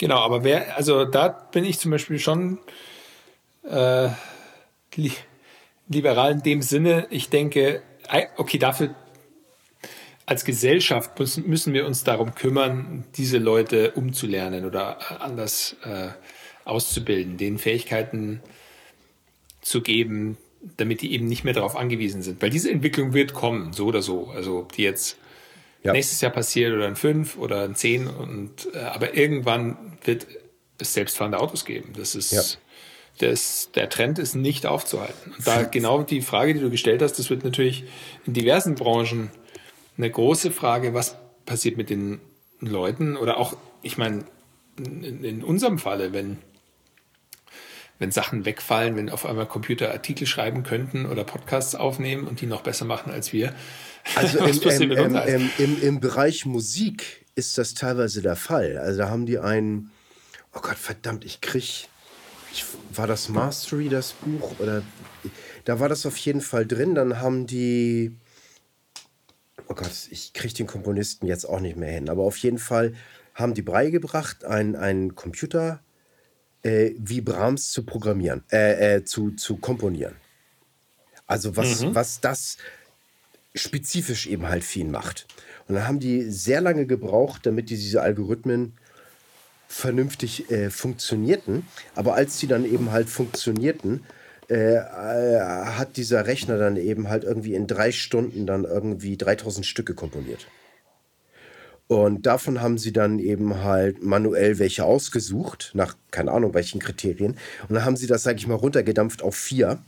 Genau, aber wer, also da bin ich zum Beispiel schon äh, li liberal in dem Sinne, ich denke, okay, dafür als Gesellschaft müssen, müssen wir uns darum kümmern, diese Leute umzulernen oder anders äh, auszubilden, denen Fähigkeiten zu geben, damit die eben nicht mehr darauf angewiesen sind. Weil diese Entwicklung wird kommen, so oder so. Also die jetzt ja. nächstes Jahr passiert oder in fünf oder in zehn und äh, aber irgendwann wird es selbstfahrende Autos geben. Das ist ja. das, der Trend ist nicht aufzuhalten. Und da genau die Frage, die du gestellt hast, das wird natürlich in diversen Branchen eine große Frage, was passiert mit den Leuten oder auch, ich meine, in, in unserem Falle, wenn wenn Sachen wegfallen, wenn auf einmal Computer Artikel schreiben könnten oder Podcasts aufnehmen und die noch besser machen als wir. Also im, im, im, im, im Bereich Musik ist das teilweise der Fall. Also da haben die einen, oh Gott, verdammt, ich krieg, ich, war das Mastery, das Buch? Oder da war das auf jeden Fall drin. Dann haben die, oh Gott, ich krieg den Komponisten jetzt auch nicht mehr hin. Aber auf jeden Fall haben die beigebracht, einen Computer äh, wie Brahms zu programmieren, äh, äh, zu, zu komponieren. Also was, mhm. was das spezifisch eben halt viel macht. Und dann haben die sehr lange gebraucht, damit die diese Algorithmen vernünftig äh, funktionierten. Aber als die dann eben halt funktionierten, äh, äh, hat dieser Rechner dann eben halt irgendwie in drei Stunden dann irgendwie 3000 Stücke komponiert. Und davon haben sie dann eben halt manuell welche ausgesucht, nach keine Ahnung welchen Kriterien. Und dann haben sie das, sag ich mal, runtergedampft auf vier.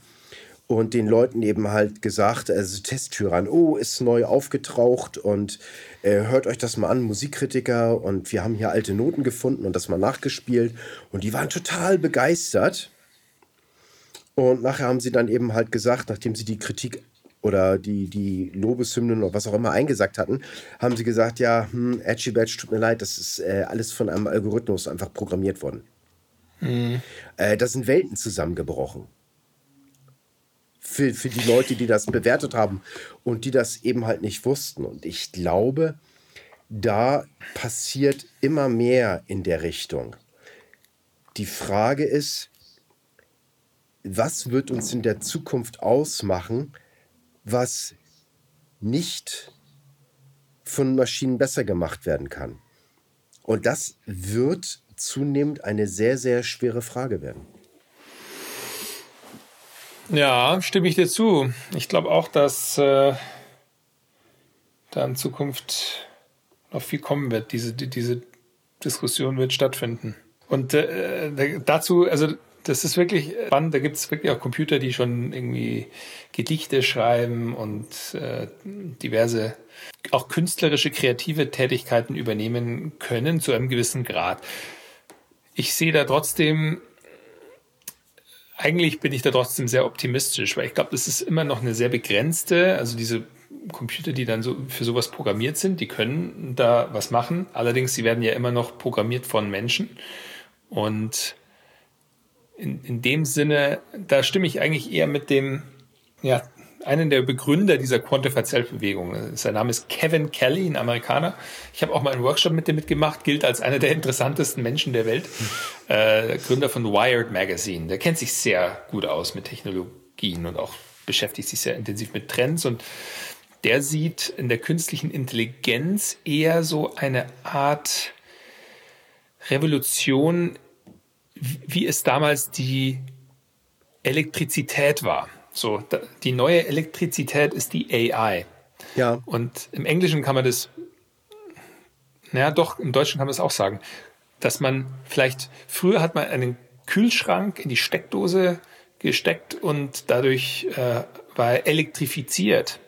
Und den Leuten eben halt gesagt, also Testhörern, oh, ist neu aufgetaucht und äh, hört euch das mal an, Musikkritiker. Und wir haben hier alte Noten gefunden und das mal nachgespielt. Und die waren total begeistert. Und nachher haben sie dann eben halt gesagt, nachdem sie die Kritik oder die, die Lobeshymnen oder was auch immer eingesagt hatten, haben sie gesagt, ja, hm, Edgy Badge, tut mir leid, das ist äh, alles von einem Algorithmus einfach programmiert worden. Mhm. Äh, da sind Welten zusammengebrochen. Für, für die Leute, die das bewertet haben und die das eben halt nicht wussten. Und ich glaube, da passiert immer mehr in der Richtung. Die Frage ist, was wird uns in der Zukunft ausmachen, was nicht von Maschinen besser gemacht werden kann. Und das wird zunehmend eine sehr, sehr schwere Frage werden. Ja, stimme ich dir zu. Ich glaube auch, dass äh, da in Zukunft noch viel kommen wird. Diese, die, diese Diskussion wird stattfinden. Und äh, dazu, also das ist wirklich spannend. Da gibt es wirklich auch Computer, die schon irgendwie Gedichte schreiben und äh, diverse auch künstlerische, kreative Tätigkeiten übernehmen können zu einem gewissen Grad. Ich sehe da trotzdem, eigentlich bin ich da trotzdem sehr optimistisch, weil ich glaube, das ist immer noch eine sehr begrenzte, also diese Computer, die dann so für sowas programmiert sind, die können da was machen. Allerdings, sie werden ja immer noch programmiert von Menschen und in, in dem Sinne, da stimme ich eigentlich eher mit dem, ja, einen der Begründer dieser Quantified Self-Bewegung. Sein Name ist Kevin Kelly, ein Amerikaner. Ich habe auch mal einen Workshop mit dem mitgemacht, gilt als einer der interessantesten Menschen der Welt. Äh, Gründer von Wired Magazine. Der kennt sich sehr gut aus mit Technologien und auch beschäftigt sich sehr intensiv mit Trends und der sieht in der künstlichen Intelligenz eher so eine Art Revolution wie es damals die Elektrizität war. So, die neue Elektrizität ist die AI. Ja. Und im Englischen kann man das, naja, doch, im Deutschen kann man es auch sagen, dass man vielleicht, früher hat man einen Kühlschrank in die Steckdose gesteckt und dadurch äh, war er elektrifiziert.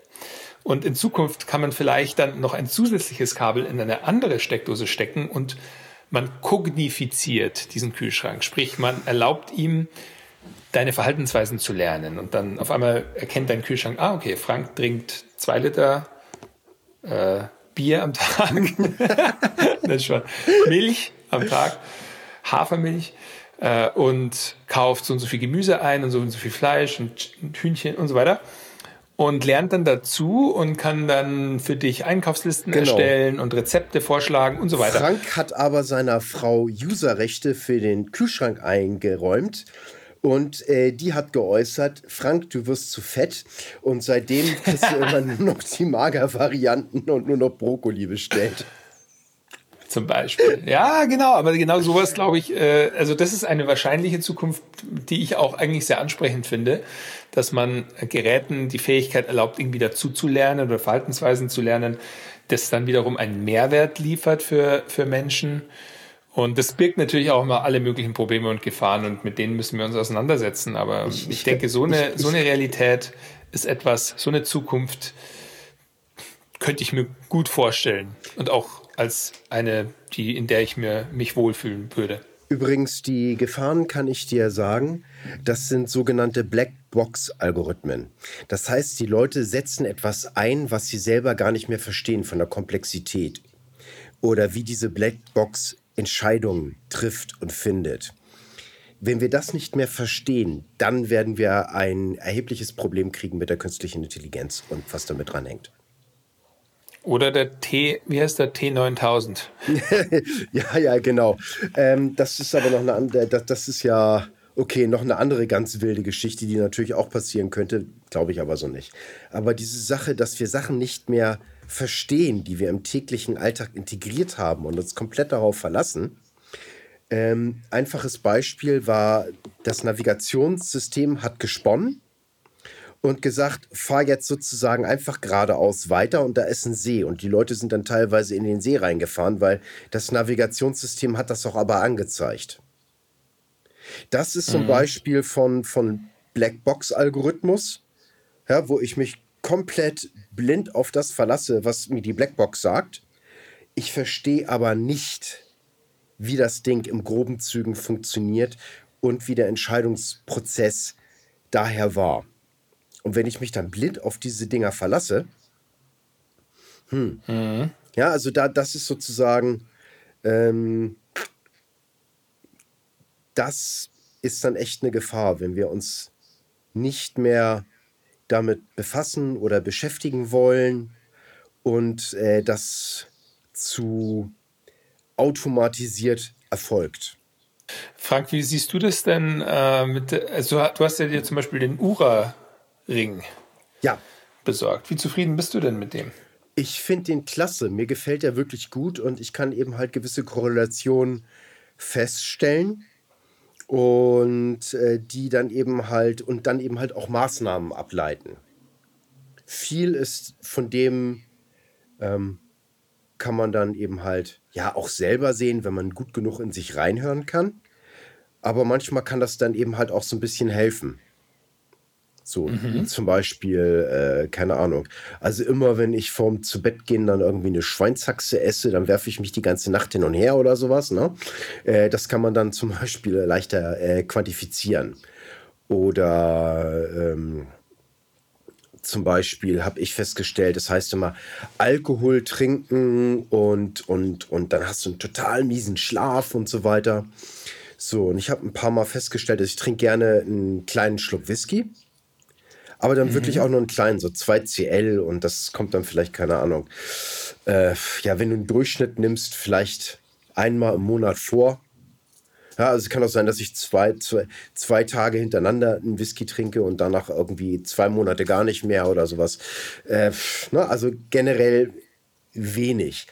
Und in Zukunft kann man vielleicht dann noch ein zusätzliches Kabel in eine andere Steckdose stecken und man kognifiziert diesen Kühlschrank. Sprich, man erlaubt ihm, deine Verhaltensweisen zu lernen. Und dann auf einmal erkennt dein Kühlschrank, ah, okay, Frank trinkt zwei Liter äh, Bier am Tag. ist schon. Milch am Tag, Hafermilch äh, und kauft so und so viel Gemüse ein und so und so viel Fleisch und, und Hühnchen und so weiter und lernt dann dazu und kann dann für dich Einkaufslisten genau. erstellen und Rezepte vorschlagen und so weiter. Frank hat aber seiner Frau Userrechte für den Kühlschrank eingeräumt. Und äh, die hat geäußert, Frank, du wirst zu fett. Und seitdem kriegst du immer nur noch die Mager-Varianten und nur noch Brokkoli bestellt. Zum Beispiel. Ja, genau, aber genau sowas glaube ich, äh, also das ist eine wahrscheinliche Zukunft, die ich auch eigentlich sehr ansprechend finde, dass man Geräten die Fähigkeit erlaubt, irgendwie dazu zu lernen oder Verhaltensweisen zu lernen, das dann wiederum einen Mehrwert liefert für, für Menschen. Und das birgt natürlich auch immer alle möglichen Probleme und Gefahren und mit denen müssen wir uns auseinandersetzen. Aber ich, ich, ich denke, so eine, ich, so eine Realität ist etwas, so eine Zukunft könnte ich mir gut vorstellen und auch als eine, die, in der ich mir, mich wohlfühlen würde. Übrigens, die Gefahren kann ich dir sagen, das sind sogenannte Blackbox-Algorithmen. Das heißt, die Leute setzen etwas ein, was sie selber gar nicht mehr verstehen von der Komplexität oder wie diese Blackbox Entscheidungen trifft und findet. Wenn wir das nicht mehr verstehen, dann werden wir ein erhebliches Problem kriegen mit der künstlichen Intelligenz und was damit dranhängt. Oder der T, wie heißt der T9000? ja, ja, genau. Ähm, das ist aber noch eine andere, das, das ist ja, okay, noch eine andere ganz wilde Geschichte, die natürlich auch passieren könnte, glaube ich aber so nicht. Aber diese Sache, dass wir Sachen nicht mehr verstehen, die wir im täglichen Alltag integriert haben und uns komplett darauf verlassen. Ähm, einfaches Beispiel war, das Navigationssystem hat gesponnen und gesagt, fahr jetzt sozusagen einfach geradeaus weiter und da ist ein See. Und die Leute sind dann teilweise in den See reingefahren, weil das Navigationssystem hat das auch aber angezeigt. Das ist zum mhm. Beispiel von, von Blackbox-Algorithmus, ja, wo ich mich komplett blind auf das verlasse, was mir die Blackbox sagt. Ich verstehe aber nicht, wie das Ding im groben Zügen funktioniert und wie der Entscheidungsprozess daher war. Und wenn ich mich dann blind auf diese Dinger verlasse, hm, mhm. ja, also da, das ist sozusagen, ähm, das ist dann echt eine Gefahr, wenn wir uns nicht mehr damit befassen oder beschäftigen wollen und äh, das zu automatisiert erfolgt. Frank, wie siehst du das denn äh, mit, also du hast ja dir zum Beispiel den Ura Ring ja. besorgt. Wie zufrieden bist du denn mit dem? Ich finde den klasse. Mir gefällt er wirklich gut und ich kann eben halt gewisse Korrelationen feststellen und äh, die dann eben halt und dann eben halt auch Maßnahmen ableiten. Viel ist von dem ähm, kann man dann eben halt ja auch selber sehen, wenn man gut genug in sich reinhören kann. Aber manchmal kann das dann eben halt auch so ein bisschen helfen. So, mhm. zum Beispiel, äh, keine Ahnung. Also immer, wenn ich vorm zu Bett gehen dann irgendwie eine Schweinshaxe esse, dann werfe ich mich die ganze Nacht hin und her oder sowas. Ne? Äh, das kann man dann zum Beispiel leichter äh, quantifizieren. Oder ähm, zum Beispiel habe ich festgestellt, das heißt immer Alkohol trinken und, und, und dann hast du einen total miesen Schlaf und so weiter. So, und ich habe ein paar Mal festgestellt, dass ich trinke gerne einen kleinen Schluck Whisky. Aber dann mhm. wirklich auch nur einen kleinen, so 2 CL und das kommt dann vielleicht, keine Ahnung. Äh, ja, wenn du einen Durchschnitt nimmst, vielleicht einmal im Monat vor. Ja, also es kann auch sein, dass ich zwei, zwei, zwei Tage hintereinander einen Whisky trinke und danach irgendwie zwei Monate gar nicht mehr oder sowas. Äh, ne, also generell wenig.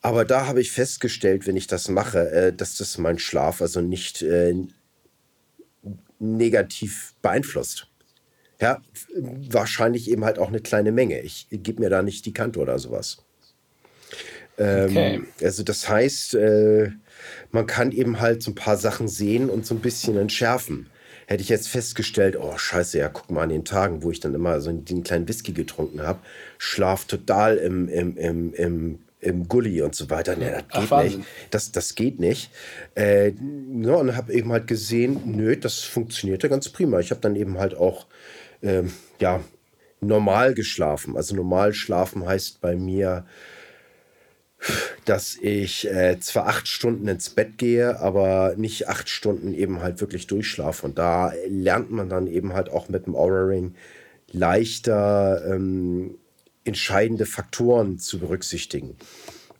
Aber da habe ich festgestellt, wenn ich das mache, äh, dass das meinen Schlaf also nicht äh, negativ beeinflusst. Ja, wahrscheinlich eben halt auch eine kleine Menge. Ich gebe mir da nicht die Kante oder sowas. Ähm, okay. Also das heißt, äh, man kann eben halt so ein paar Sachen sehen und so ein bisschen entschärfen. hätte ich jetzt festgestellt, oh scheiße, ja, guck mal an den Tagen, wo ich dann immer so einen kleinen Whisky getrunken habe, schlaf total im, im, im, im im Gully und so weiter. Nee, das geht Ach, nicht. Das, das geht nicht. Äh, ja, und habe eben halt gesehen, nö, das funktionierte ganz prima. Ich habe dann eben halt auch, ähm, ja, normal geschlafen. Also normal schlafen heißt bei mir, dass ich äh, zwar acht Stunden ins Bett gehe, aber nicht acht Stunden eben halt wirklich durchschlafe. Und da lernt man dann eben halt auch mit dem Aura Ring leichter ähm, entscheidende Faktoren zu berücksichtigen.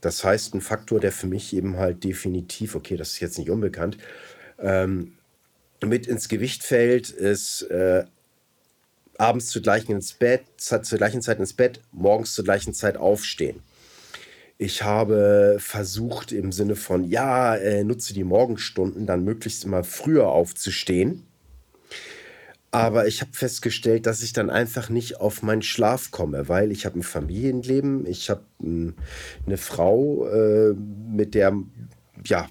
Das heißt, ein Faktor, der für mich eben halt definitiv, okay, das ist jetzt nicht unbekannt, ähm, mit ins Gewicht fällt, ist äh, abends zur gleichen, ins Bett, zur gleichen Zeit ins Bett, morgens zur gleichen Zeit aufstehen. Ich habe versucht im Sinne von, ja, äh, nutze die Morgenstunden, dann möglichst immer früher aufzustehen. Aber ich habe festgestellt, dass ich dann einfach nicht auf meinen Schlaf komme, weil ich habe ein Familienleben, ich habe hm, eine Frau, äh, mit der ja,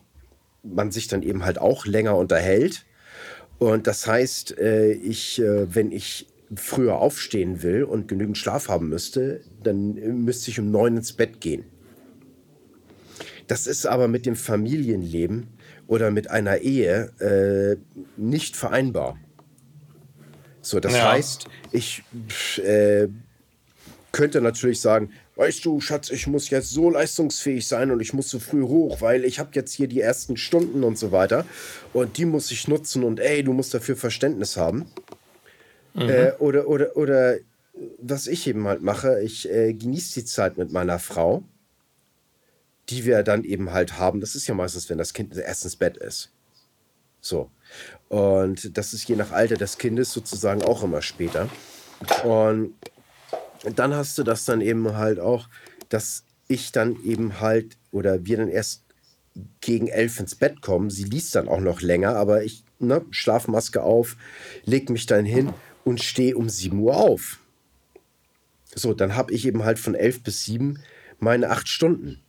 man sich dann eben halt auch länger unterhält. Und das heißt, äh, ich, wenn ich früher aufstehen will und genügend Schlaf haben müsste, dann müsste ich um neun ins Bett gehen. Das ist aber mit dem Familienleben oder mit einer Ehe äh, nicht vereinbar. So, das ja. heißt, ich äh, könnte natürlich sagen, weißt du, Schatz, ich muss jetzt so leistungsfähig sein und ich muss so früh hoch, weil ich habe jetzt hier die ersten Stunden und so weiter und die muss ich nutzen und ey, du musst dafür Verständnis haben. Mhm. Äh, oder, oder, oder was ich eben halt mache, ich äh, genieße die Zeit mit meiner Frau die wir dann eben halt haben. Das ist ja meistens, wenn das Kind erst ins Bett ist. So. Und das ist je nach Alter des Kindes sozusagen auch immer später. Und dann hast du das dann eben halt auch, dass ich dann eben halt oder wir dann erst gegen elf ins Bett kommen. Sie liest dann auch noch länger, aber ich, ne, Schlafmaske auf, leg mich dann hin und stehe um 7 Uhr auf. So, dann habe ich eben halt von elf bis sieben meine acht Stunden.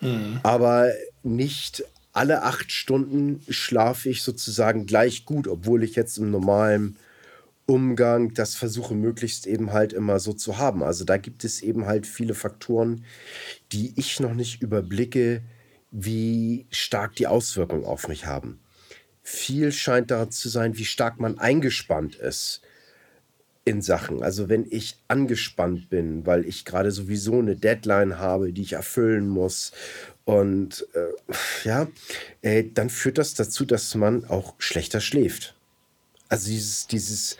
Mhm. Aber nicht alle acht Stunden schlafe ich sozusagen gleich gut, obwohl ich jetzt im normalen Umgang das versuche möglichst eben halt immer so zu haben. Also da gibt es eben halt viele Faktoren, die ich noch nicht überblicke, wie stark die Auswirkungen auf mich haben. Viel scheint daran zu sein, wie stark man eingespannt ist in Sachen. Also wenn ich angespannt bin, weil ich gerade sowieso eine Deadline habe, die ich erfüllen muss und äh, ja, äh, dann führt das dazu, dass man auch schlechter schläft. Also dieses, dieses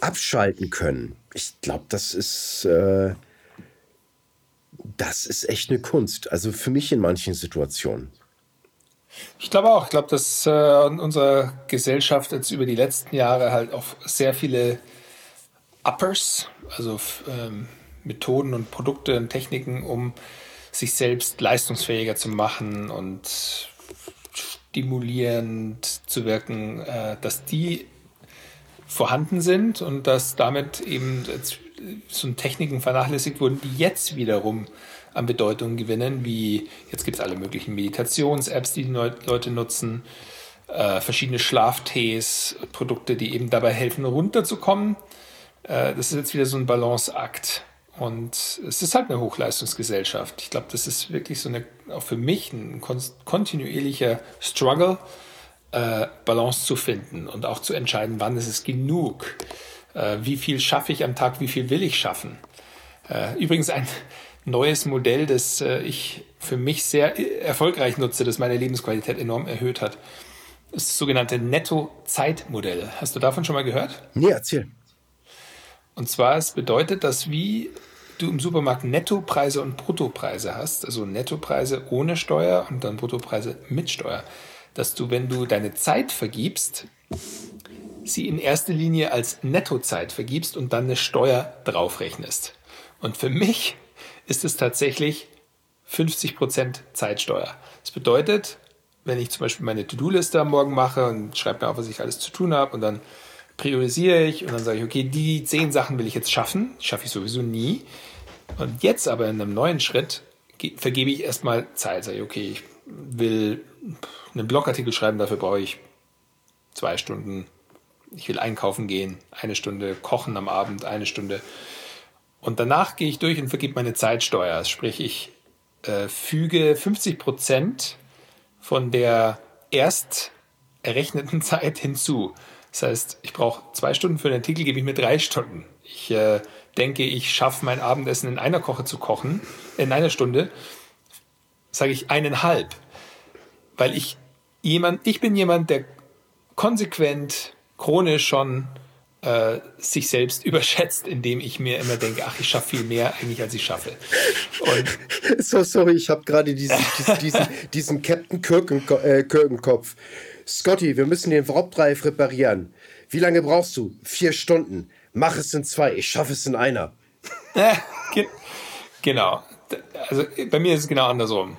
Abschalten können, ich glaube, das ist, äh, das ist echt eine Kunst. Also für mich in manchen Situationen. Ich glaube auch. Ich glaube, dass äh, in unserer Gesellschaft jetzt über die letzten Jahre halt auch sehr viele Uppers, also ähm, Methoden und Produkte und Techniken, um sich selbst leistungsfähiger zu machen und stimulierend zu wirken, äh, dass die vorhanden sind und dass damit eben so Techniken vernachlässigt wurden, die jetzt wiederum an Bedeutung gewinnen, wie jetzt gibt es alle möglichen Meditations-Apps, die die Leute nutzen, äh, verschiedene Schlaftees, Produkte, die eben dabei helfen, runterzukommen äh, das ist jetzt wieder so ein Balanceakt. Und es ist halt eine Hochleistungsgesellschaft. Ich glaube, das ist wirklich so eine, auch für mich ein kontinuierlicher Struggle, äh, Balance zu finden und auch zu entscheiden, wann ist es genug. Äh, wie viel schaffe ich am Tag, wie viel will ich schaffen. Äh, übrigens ein neues Modell, das äh, ich für mich sehr erfolgreich nutze, das meine Lebensqualität enorm erhöht hat, ist das sogenannte Netto-Zeitmodell. Hast du davon schon mal gehört? Nee, erzähl. Und zwar, es bedeutet, dass wie du im Supermarkt Nettopreise und Bruttopreise hast, also Nettopreise ohne Steuer und dann Bruttopreise mit Steuer, dass du, wenn du deine Zeit vergibst, sie in erster Linie als Nettozeit vergibst und dann eine Steuer draufrechnest. Und für mich ist es tatsächlich 50% Zeitsteuer. Das bedeutet, wenn ich zum Beispiel meine To-Do-Liste am Morgen mache und schreibe mir auf, was ich alles zu tun habe und dann priorisiere ich und dann sage ich, okay, die zehn Sachen will ich jetzt schaffen. Schaffe ich sowieso nie. Und jetzt aber in einem neuen Schritt vergebe ich erstmal Zeit. Sage ich, okay, ich will einen Blogartikel schreiben, dafür brauche ich zwei Stunden. Ich will einkaufen gehen, eine Stunde kochen am Abend, eine Stunde. Und danach gehe ich durch und vergib meine Zeitsteuer. Sprich, ich äh, füge 50 Prozent von der erst errechneten Zeit hinzu. Das heißt, ich brauche zwei Stunden für den Artikel, gebe ich mir drei Stunden. Ich äh, denke, ich schaffe mein Abendessen in einer Koche zu kochen, in einer Stunde, sage ich eineinhalb. Weil ich jemand, ich bin jemand, der konsequent, chronisch schon äh, sich selbst überschätzt, indem ich mir immer denke, ach, ich schaffe viel mehr eigentlich, als ich schaffe. Und so, sorry, ich habe gerade diesen, diesen, diesen, Captain Kirken, äh, Kirkenkopf. Scotty, wir müssen den Warp-Drive reparieren. Wie lange brauchst du? Vier Stunden. Mach es in zwei, ich schaffe es in einer. genau. Also bei mir ist es genau andersrum.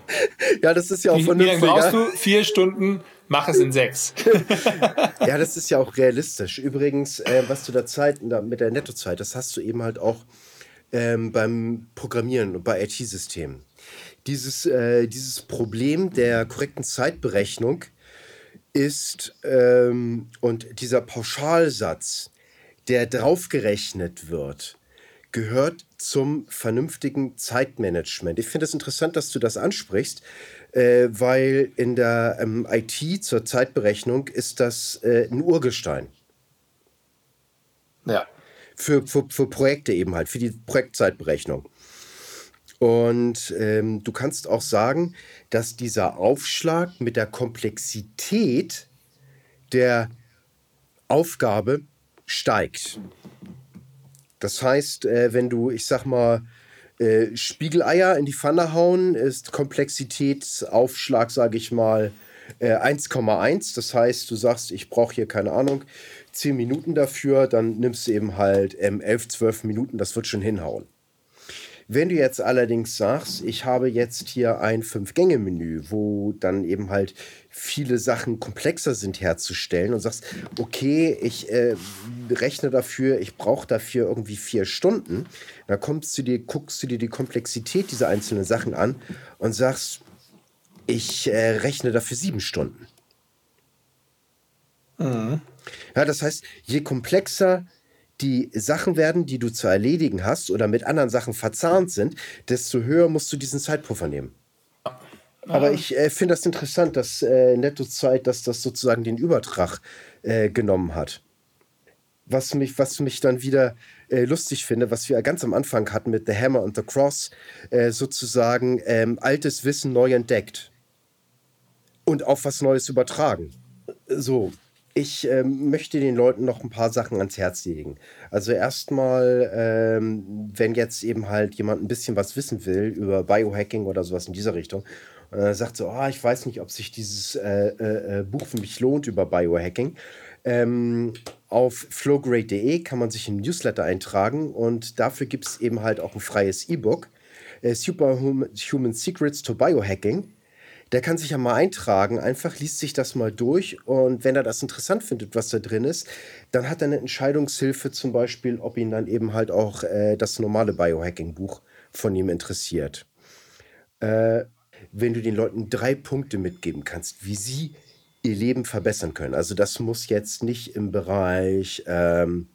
Ja, das ist ja auch wie, vernünftig. Wie lange brauchst du? Vier Stunden, mach es in sechs. ja, das ist ja auch realistisch. Übrigens, äh, was du da Zeit mit der Nettozeit, das hast du eben halt auch ähm, beim Programmieren und bei IT-Systemen. Dieses, äh, dieses Problem der korrekten Zeitberechnung ist ähm, und dieser Pauschalsatz, der draufgerechnet wird, gehört zum vernünftigen Zeitmanagement. Ich finde es interessant, dass du das ansprichst, äh, weil in der ähm, IT zur Zeitberechnung ist das äh, ein Urgestein. Ja. Für, für, für Projekte eben halt, für die Projektzeitberechnung. Und ähm, du kannst auch sagen, dass dieser Aufschlag mit der Komplexität der Aufgabe steigt. Das heißt, äh, wenn du, ich sag mal, äh, Spiegeleier in die Pfanne hauen, ist Komplexitätsaufschlag, sage ich mal, äh, 1,1. Das heißt, du sagst, ich brauche hier keine Ahnung, 10 Minuten dafür, dann nimmst du eben halt ähm, 11, 12 Minuten, das wird schon hinhauen. Wenn du jetzt allerdings sagst, ich habe jetzt hier ein Fünf-Gänge-Menü, wo dann eben halt viele Sachen komplexer sind herzustellen und sagst, okay, ich äh, rechne dafür, ich brauche dafür irgendwie vier Stunden, dann kommst du dir, guckst du dir die Komplexität dieser einzelnen Sachen an und sagst, ich äh, rechne dafür sieben Stunden. Mhm. Ja, das heißt, je komplexer die Sachen werden, die du zu erledigen hast oder mit anderen Sachen verzahnt sind, desto höher musst du diesen Zeitpuffer nehmen. Aber ich äh, finde das interessant, dass äh, Nettozeit, dass das sozusagen den Übertrag äh, genommen hat. Was mich, was mich dann wieder äh, lustig finde, was wir ganz am Anfang hatten mit The Hammer und The Cross, äh, sozusagen ähm, altes Wissen neu entdeckt und auf was Neues übertragen. So, ich ähm, möchte den Leuten noch ein paar Sachen ans Herz legen. Also erstmal, ähm, wenn jetzt eben halt jemand ein bisschen was wissen will über Biohacking oder sowas in dieser Richtung, äh, sagt so, oh, ich weiß nicht, ob sich dieses äh, äh, äh Buch für mich lohnt über Biohacking. Ähm, auf flowgrade.de kann man sich im Newsletter eintragen und dafür gibt es eben halt auch ein freies E-Book. Äh, Superhuman Secrets to Biohacking der kann sich ja mal eintragen, einfach liest sich das mal durch und wenn er das interessant findet, was da drin ist, dann hat er eine Entscheidungshilfe zum Beispiel, ob ihn dann eben halt auch äh, das normale Biohacking-Buch von ihm interessiert. Äh, wenn du den Leuten drei Punkte mitgeben kannst, wie sie ihr Leben verbessern können. Also das muss jetzt nicht im Bereich ähm,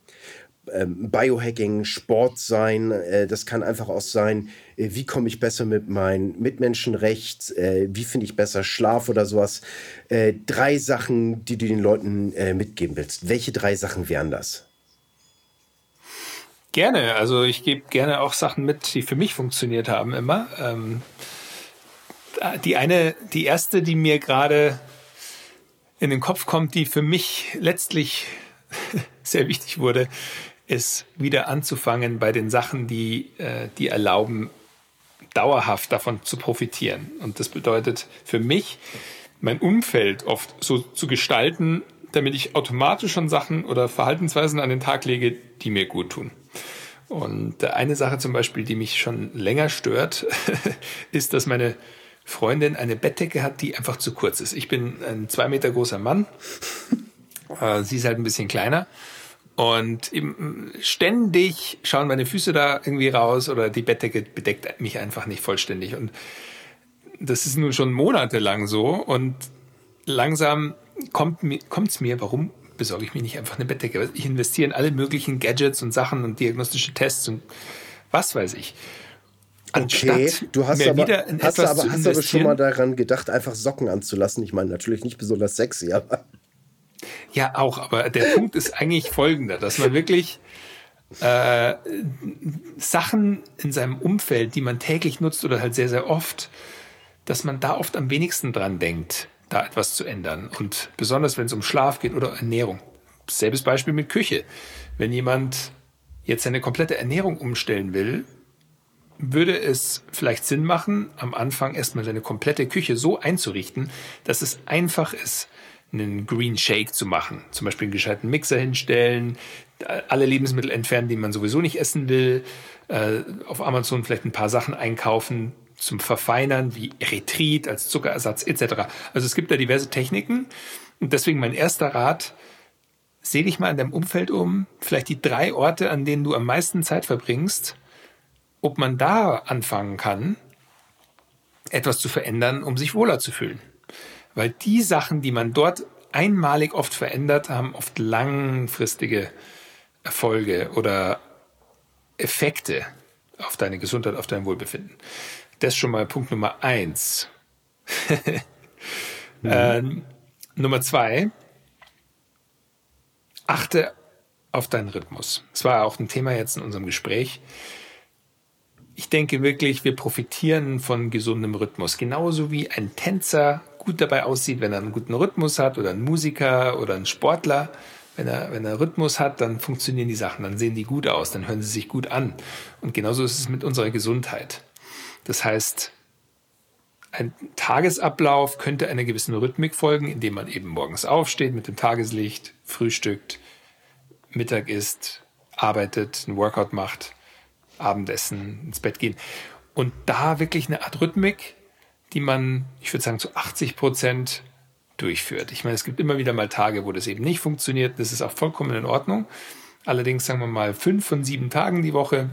ähm, Biohacking, Sport sein. Äh, das kann einfach auch sein, äh, wie komme ich besser mit meinen Mitmenschen recht, äh, wie finde ich besser Schlaf oder sowas. Drei Sachen, die du den Leuten mitgeben willst. Welche drei Sachen wären das? Gerne. Also ich gebe gerne auch Sachen mit, die für mich funktioniert haben immer. Ähm, die eine, die erste, die mir gerade in den Kopf kommt, die für mich letztlich sehr wichtig wurde, ist wieder anzufangen bei den Sachen, die, äh, die erlauben, dauerhaft davon zu profitieren. Und das bedeutet für mich, mein Umfeld oft so zu gestalten, damit ich automatisch schon Sachen oder Verhaltensweisen an den Tag lege, die mir gut tun. Und eine Sache zum Beispiel, die mich schon länger stört, ist, dass meine Freundin eine Bettdecke hat, die einfach zu kurz ist. Ich bin ein zwei Meter großer Mann. Äh, sie ist halt ein bisschen kleiner. Und ständig schauen meine Füße da irgendwie raus oder die Bettdecke bedeckt mich einfach nicht vollständig. Und das ist nun schon monatelang so. Und langsam kommt es mir, warum besorge ich mir nicht einfach eine Bettdecke? Ich investiere in alle möglichen Gadgets und Sachen und diagnostische Tests und was weiß ich. Anstatt okay, du hast aber, hast aber, hast aber schon mal daran gedacht, einfach Socken anzulassen. Ich meine, natürlich nicht besonders sexy, aber. Ja, auch, aber der Punkt ist eigentlich folgender, dass man wirklich äh, Sachen in seinem Umfeld, die man täglich nutzt oder halt sehr, sehr oft, dass man da oft am wenigsten dran denkt, da etwas zu ändern. Und besonders wenn es um Schlaf geht oder Ernährung. Selbes Beispiel mit Küche. Wenn jemand jetzt seine komplette Ernährung umstellen will, würde es vielleicht Sinn machen, am Anfang erstmal seine komplette Küche so einzurichten, dass es einfach ist, einen Green Shake zu machen. Zum Beispiel einen gescheiten Mixer hinstellen, alle Lebensmittel entfernen, die man sowieso nicht essen will, äh, auf Amazon vielleicht ein paar Sachen einkaufen zum Verfeinern, wie Erythrit als Zuckerersatz etc. Also es gibt da diverse Techniken und deswegen mein erster Rat, seh dich mal in deinem Umfeld um, vielleicht die drei Orte, an denen du am meisten Zeit verbringst ob man da anfangen kann, etwas zu verändern, um sich wohler zu fühlen. Weil die Sachen, die man dort einmalig oft verändert, haben oft langfristige Erfolge oder Effekte auf deine Gesundheit, auf dein Wohlbefinden. Das ist schon mal Punkt Nummer eins. mhm. ähm, Nummer zwei, achte auf deinen Rhythmus. Das war auch ein Thema jetzt in unserem Gespräch ich denke wirklich, wir profitieren von gesundem Rhythmus. Genauso wie ein Tänzer gut dabei aussieht, wenn er einen guten Rhythmus hat oder ein Musiker oder ein Sportler. Wenn er, wenn er Rhythmus hat, dann funktionieren die Sachen, dann sehen die gut aus, dann hören sie sich gut an. Und genauso ist es mit unserer Gesundheit. Das heißt, ein Tagesablauf könnte einer gewissen Rhythmik folgen, indem man eben morgens aufsteht mit dem Tageslicht, frühstückt, Mittag isst, arbeitet, ein Workout macht Abendessen, ins Bett gehen. Und da wirklich eine Art Rhythmik, die man, ich würde sagen, zu 80 Prozent durchführt. Ich meine, es gibt immer wieder mal Tage, wo das eben nicht funktioniert. Das ist auch vollkommen in Ordnung. Allerdings sagen wir mal fünf von sieben Tagen die Woche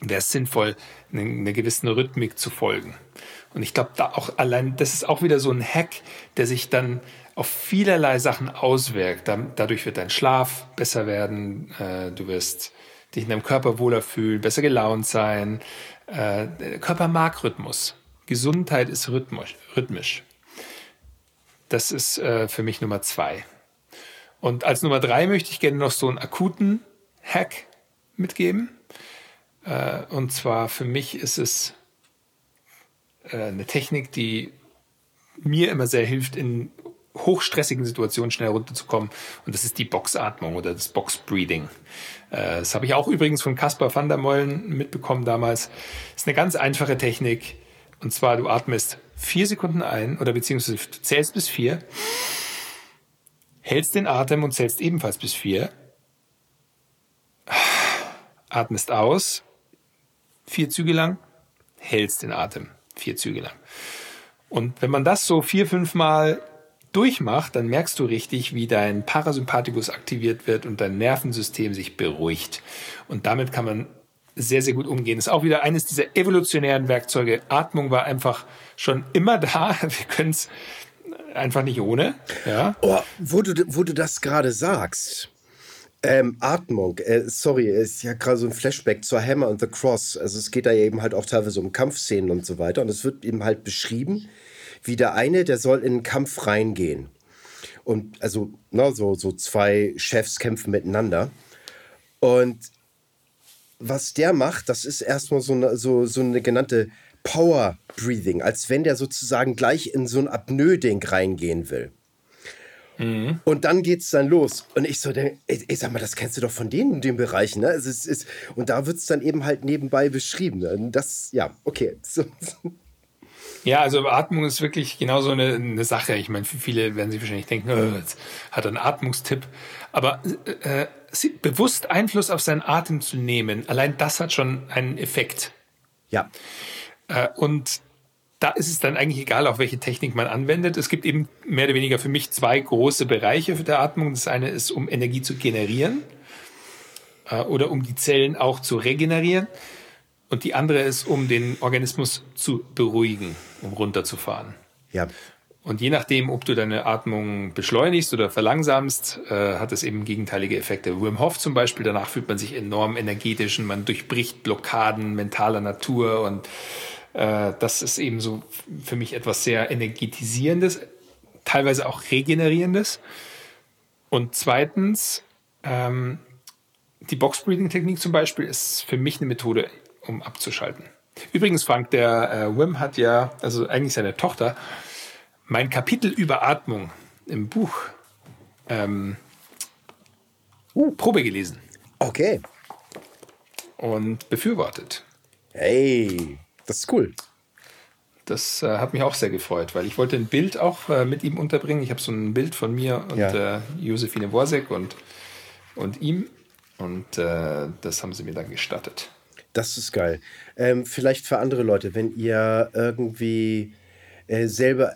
wäre es sinnvoll, einer gewissen Rhythmik zu folgen. Und ich glaube, da auch allein, das ist auch wieder so ein Hack, der sich dann auf vielerlei Sachen auswirkt. Dadurch wird dein Schlaf besser werden, äh, du wirst dich in deinem Körper wohler fühlen, besser gelaunt sein. Äh. Gesundheit ist rhythmisch. Das ist äh, für mich Nummer zwei. Und als Nummer drei möchte ich gerne noch so einen akuten Hack mitgeben. Äh, und zwar für mich ist es äh, eine Technik, die mir immer sehr hilft, in hochstressigen Situationen schnell runterzukommen. Und das ist die Boxatmung oder das Box-Breathing. Äh, das habe ich auch übrigens von Caspar van der Meulen mitbekommen damals. Das ist eine ganz einfache Technik. Und zwar, du atmest vier Sekunden ein oder beziehungsweise zählst bis vier, hältst den Atem und zählst ebenfalls bis vier, atmest aus, vier Züge lang, hältst den Atem, vier Züge lang. Und wenn man das so vier, fünf Mal durchmacht, dann merkst du richtig, wie dein Parasympathikus aktiviert wird und dein Nervensystem sich beruhigt. Und damit kann man sehr, sehr gut umgehen. Ist auch wieder eines dieser evolutionären Werkzeuge. Atmung war einfach schon immer da. Wir können es einfach nicht ohne. Ja. Oh, wo, du, wo du das gerade sagst. Ähm, Atmung, äh, sorry, ist ja gerade so ein Flashback zur Hammer and the Cross. Also es geht da eben halt auch teilweise um Kampfszenen und so weiter. Und es wird eben halt beschrieben, wie der eine, der soll in den Kampf reingehen. Und also, na, ne, so, so zwei Chefs kämpfen miteinander. Und was der macht, das ist erstmal so eine, so, so eine genannte Power Breathing, als wenn der sozusagen gleich in so ein Apnoe-Ding reingehen will. Mhm. Und dann geht's dann los. Und ich so, denke, ey, ey, sag mal, das kennst du doch von denen in dem Bereich, ne? Es ist, ist, und da wird's dann eben halt nebenbei beschrieben. Das, ja, okay. So, ja, also Atmung ist wirklich genau so eine, eine Sache. Ich meine, für viele werden sich wahrscheinlich denken, oh, jetzt hat er einen Atmungstipp. Aber äh, bewusst Einfluss auf seinen Atem zu nehmen, allein das hat schon einen Effekt. Ja. Äh, und da ist es dann eigentlich egal, auf welche Technik man anwendet. Es gibt eben mehr oder weniger für mich zwei große Bereiche für der Atmung. Das eine ist, um Energie zu generieren äh, oder um die Zellen auch zu regenerieren. Und die andere ist, um den Organismus zu beruhigen, um runterzufahren. Ja. Und je nachdem, ob du deine Atmung beschleunigst oder verlangsamst, äh, hat es eben gegenteilige Effekte. Wim Hof zum Beispiel, danach fühlt man sich enorm energetisch und man durchbricht Blockaden mentaler Natur und äh, das ist eben so für mich etwas sehr energetisierendes, teilweise auch regenerierendes. Und zweitens, ähm, die Box-Breathing-Technik zum Beispiel ist für mich eine Methode, um abzuschalten. Übrigens, Frank, der äh, Wim hat ja, also eigentlich seine Tochter, mein Kapitel über Atmung im Buch ähm, uh, Probe gelesen. Okay. Und befürwortet. Hey, das ist cool. Das äh, hat mich auch sehr gefreut, weil ich wollte ein Bild auch äh, mit ihm unterbringen. Ich habe so ein Bild von mir und ja. äh, Josephine Worsek und, und ihm. Und äh, das haben sie mir dann gestattet. Das ist geil. Ähm, vielleicht für andere Leute, wenn ihr irgendwie äh, selber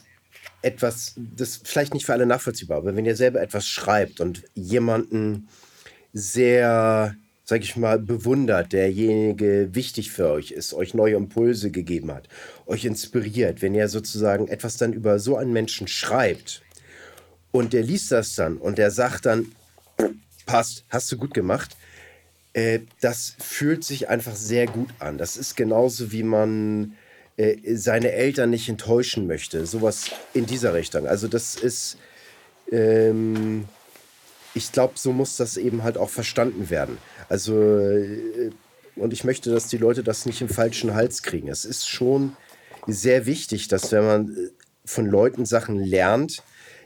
etwas, das vielleicht nicht für alle nachvollziehbar, aber wenn ihr selber etwas schreibt und jemanden sehr, sag ich mal, bewundert, derjenige wichtig für euch ist, euch neue Impulse gegeben hat, euch inspiriert, wenn ihr sozusagen etwas dann über so einen Menschen schreibt und der liest das dann und der sagt dann, passt, hast du gut gemacht, äh, das fühlt sich einfach sehr gut an. Das ist genauso wie man äh, seine Eltern nicht enttäuschen möchte. Sowas in dieser Richtung. Also das ist, ähm, ich glaube, so muss das eben halt auch verstanden werden. Also, äh, und ich möchte, dass die Leute das nicht im falschen Hals kriegen. Es ist schon sehr wichtig, dass wenn man äh, von Leuten Sachen lernt,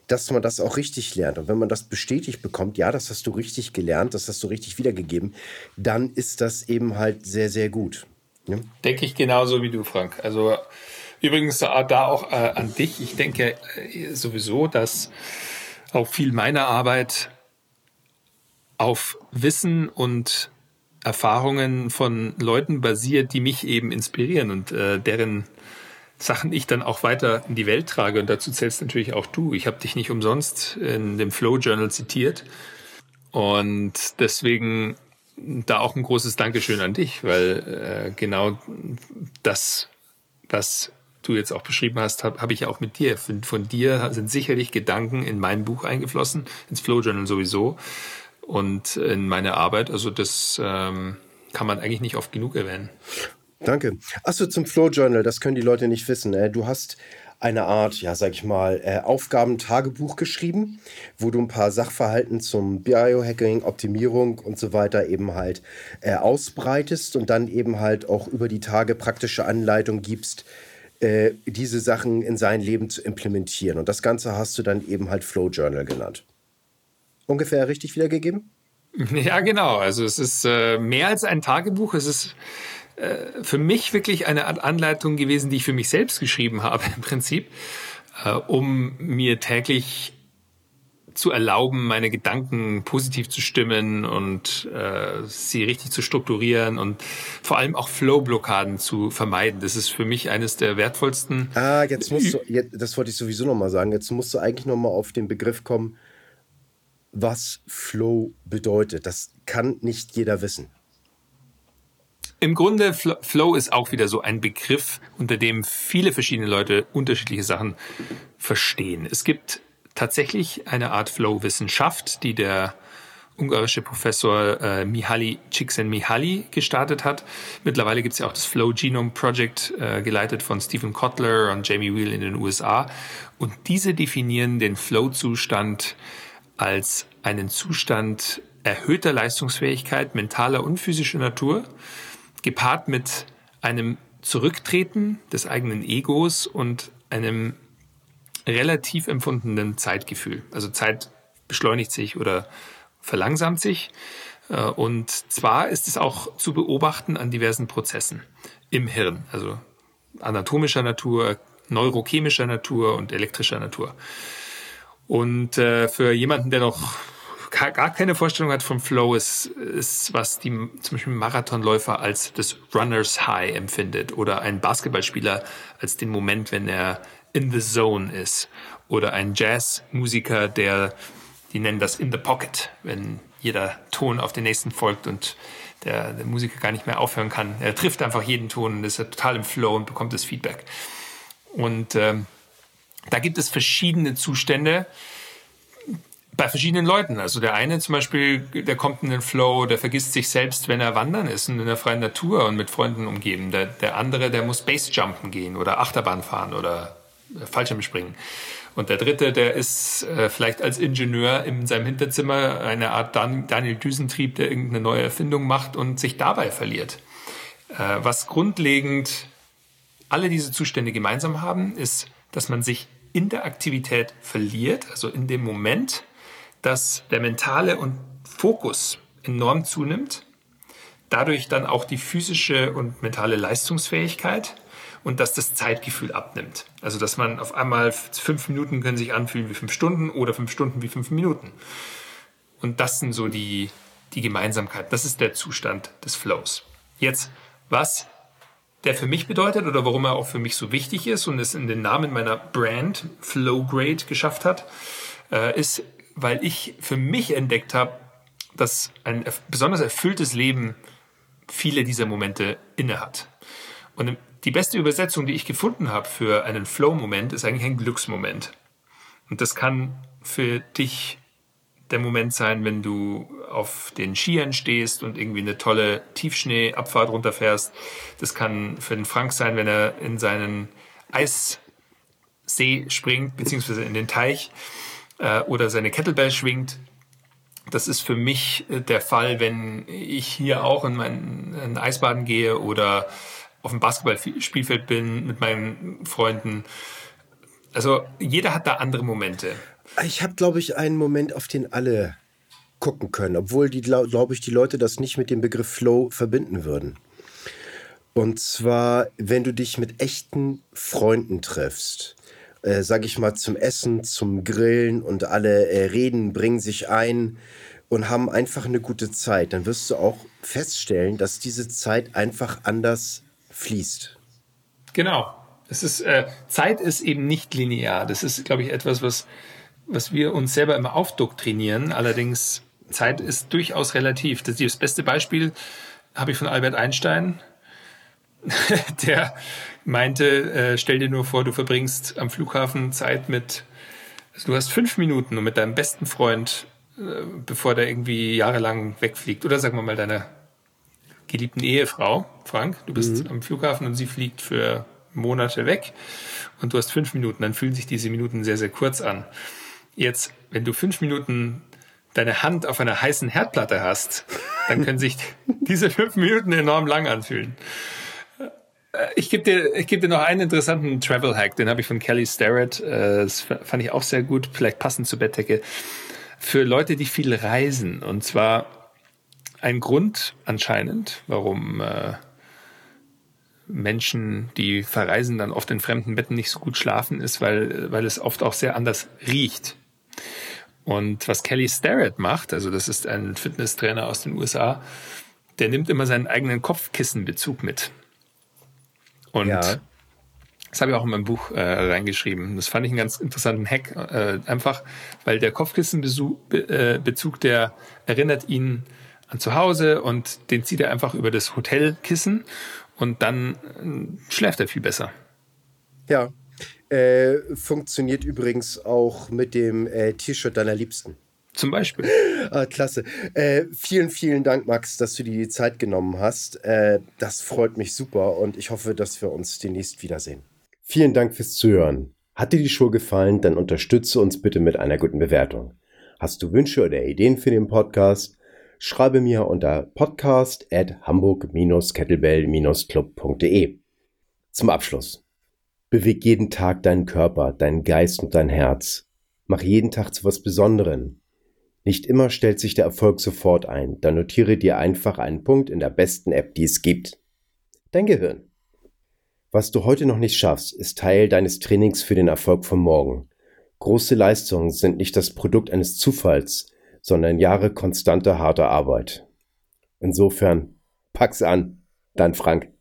dass man das auch richtig lernt. Und wenn man das bestätigt bekommt, ja, das hast du richtig gelernt, das hast du richtig wiedergegeben, dann ist das eben halt sehr, sehr gut. Ja. Denke ich genauso wie du, Frank. Also übrigens da auch äh, an dich. Ich denke äh, sowieso, dass auch viel meiner Arbeit auf Wissen und Erfahrungen von Leuten basiert, die mich eben inspirieren und äh, deren Sachen ich dann auch weiter in die Welt trage. Und dazu zählst natürlich auch du. Ich habe dich nicht umsonst in dem Flow Journal zitiert. Und deswegen da auch ein großes Dankeschön an dich, weil äh, genau das, was du jetzt auch beschrieben hast, habe hab ich auch mit dir. Von, von, dir sind sicherlich Gedanken in mein Buch eingeflossen, ins Flow Journal sowieso und in meine Arbeit. Also das ähm, kann man eigentlich nicht oft genug erwähnen. Danke. Achso, zum Flow Journal, das können die Leute nicht wissen. Äh, du hast eine Art, ja, sag ich mal, äh, Aufgabentagebuch geschrieben, wo du ein paar Sachverhalten zum Biohacking, Optimierung und so weiter eben halt äh, ausbreitest und dann eben halt auch über die Tage praktische Anleitung gibst, äh, diese Sachen in sein Leben zu implementieren. Und das Ganze hast du dann eben halt Flow Journal genannt. Ungefähr richtig wiedergegeben? Ja, genau. Also es ist äh, mehr als ein Tagebuch. Es ist äh, für mich wirklich eine Art Anleitung gewesen, die ich für mich selbst geschrieben habe im Prinzip, äh, um mir täglich zu erlauben, meine Gedanken positiv zu stimmen und äh, sie richtig zu strukturieren und vor allem auch Flow-Blockaden zu vermeiden. Das ist für mich eines der wertvollsten. Ah, jetzt musst du, jetzt, das wollte ich sowieso nochmal sagen, jetzt musst du eigentlich nochmal auf den Begriff kommen, was Flow bedeutet. Das kann nicht jeder wissen. Im Grunde, Flow ist auch wieder so ein Begriff, unter dem viele verschiedene Leute unterschiedliche Sachen verstehen. Es gibt tatsächlich eine Art Flow-Wissenschaft, die der ungarische Professor äh, Mihaly Csikszentmihalyi gestartet hat. Mittlerweile gibt es ja auch das Flow Genome Project, äh, geleitet von Stephen Kotler und Jamie Wheel in den USA. Und diese definieren den Flow-Zustand als einen Zustand erhöhter Leistungsfähigkeit mentaler und physischer Natur, gepaart mit einem Zurücktreten des eigenen Egos und einem relativ empfundenen Zeitgefühl. Also Zeit beschleunigt sich oder verlangsamt sich. Äh, und zwar ist es auch zu beobachten an diversen Prozessen im Hirn, also anatomischer Natur, neurochemischer Natur und elektrischer Natur. Und äh, für jemanden, der noch gar keine Vorstellung hat vom Flow, ist, ist was die zum Beispiel Marathonläufer als das Runners High empfindet oder ein Basketballspieler als den Moment, wenn er in the zone ist oder ein Jazzmusiker, der, die nennen das in the pocket, wenn jeder Ton auf den nächsten folgt und der, der Musiker gar nicht mehr aufhören kann. Er trifft einfach jeden Ton und ist total im Flow und bekommt das Feedback. Und ähm, da gibt es verschiedene Zustände bei verschiedenen Leuten. Also der eine zum Beispiel, der kommt in den Flow, der vergisst sich selbst, wenn er wandern ist und in der freien Natur und mit Freunden umgeben. Der, der andere, der muss Basejumpen gehen oder Achterbahn fahren oder Fallschirmspringen. Und der dritte, der ist äh, vielleicht als Ingenieur in seinem Hinterzimmer eine Art Dan Daniel Düsentrieb, der irgendeine neue Erfindung macht und sich dabei verliert. Äh, was grundlegend alle diese Zustände gemeinsam haben, ist, dass man sich in der Aktivität verliert, also in dem Moment, dass der mentale und Fokus enorm zunimmt, dadurch dann auch die physische und mentale Leistungsfähigkeit und dass das Zeitgefühl abnimmt. Also dass man auf einmal fünf Minuten können sich anfühlen wie fünf Stunden oder fünf Stunden wie fünf Minuten. Und das sind so die, die Gemeinsamkeiten. Das ist der Zustand des Flows. Jetzt, was der für mich bedeutet oder warum er auch für mich so wichtig ist und es in den Namen meiner Brand Flow Grade geschafft hat, äh, ist, weil ich für mich entdeckt habe, dass ein besonders erfülltes Leben viele dieser Momente innehat. Und die beste Übersetzung, die ich gefunden habe für einen Flow-Moment, ist eigentlich ein Glücksmoment. Und das kann für dich der Moment sein, wenn du auf den Skiern stehst und irgendwie eine tolle Tiefschneeabfahrt runterfährst. Das kann für den Frank sein, wenn er in seinen Eissee springt, beziehungsweise in den Teich äh, oder seine Kettlebell schwingt. Das ist für mich äh, der Fall, wenn ich hier auch in mein in Eisbaden gehe oder auf dem Basketballspielfeld bin mit meinen Freunden. Also jeder hat da andere Momente. Ich habe, glaube ich, einen Moment, auf den alle gucken können, obwohl glaube ich, die Leute das nicht mit dem Begriff Flow verbinden würden. Und zwar, wenn du dich mit echten Freunden triffst, äh, sage ich mal, zum Essen, zum Grillen und alle äh, reden, bringen sich ein und haben einfach eine gute Zeit, dann wirst du auch feststellen, dass diese Zeit einfach anders fließt. Genau. Es ist, äh, Zeit ist eben nicht linear. Das ist, glaube ich, etwas, was, was wir uns selber immer aufdoktrinieren. Allerdings, Zeit ist durchaus relativ. Das, das beste Beispiel habe ich von Albert Einstein. Der meinte, äh, stell dir nur vor, du verbringst am Flughafen Zeit mit, also du hast fünf Minuten und mit deinem besten Freund, äh, bevor der irgendwie jahrelang wegfliegt. Oder sagen wir mal deiner geliebten Ehefrau, Frank, du bist mhm. am Flughafen und sie fliegt für Monate weg und du hast fünf Minuten, dann fühlen sich diese Minuten sehr, sehr kurz an. Jetzt, wenn du fünf Minuten deine Hand auf einer heißen Herdplatte hast, dann können sich diese fünf Minuten enorm lang anfühlen. Äh, ich gebe dir, ich gebe dir noch einen interessanten Travel Hack, den habe ich von Kelly Starrett. Äh, das fand ich auch sehr gut, vielleicht passend zur Bettdecke. Für Leute, die viel reisen. Und zwar ein Grund anscheinend, warum äh, Menschen, die verreisen, dann oft in fremden Betten nicht so gut schlafen, ist, weil, weil es oft auch sehr anders riecht. Und was Kelly Starrett macht, also das ist ein Fitnesstrainer aus den USA, der nimmt immer seinen eigenen Kopfkissenbezug mit. Und ja. das habe ich auch in meinem Buch äh, reingeschrieben. Das fand ich einen ganz interessanten Hack. Äh, einfach, weil der Kopfkissenbezug, äh, der erinnert ihn an zu Hause und den zieht er einfach über das Hotelkissen und dann äh, schläft er viel besser. Ja. Äh, funktioniert übrigens auch mit dem äh, T-Shirt deiner Liebsten. Zum Beispiel. Ah, klasse. Äh, vielen, vielen Dank, Max, dass du dir die Zeit genommen hast. Äh, das freut mich super und ich hoffe, dass wir uns demnächst wiedersehen. Vielen Dank fürs Zuhören. Hat dir die Show gefallen, dann unterstütze uns bitte mit einer guten Bewertung. Hast du Wünsche oder Ideen für den Podcast? schreibe mir unter podcast at hamburg-kettlebell-club.de. Zum Abschluss. Beweg jeden Tag deinen Körper, deinen Geist und dein Herz. Mach jeden Tag zu was Besonderem. Nicht immer stellt sich der Erfolg sofort ein, dann notiere dir einfach einen Punkt in der besten App, die es gibt. Dein Gehirn. Was du heute noch nicht schaffst, ist Teil deines Trainings für den Erfolg von morgen. Große Leistungen sind nicht das Produkt eines Zufalls, sondern Jahre konstanter harter Arbeit. Insofern, pack's an, dein Frank.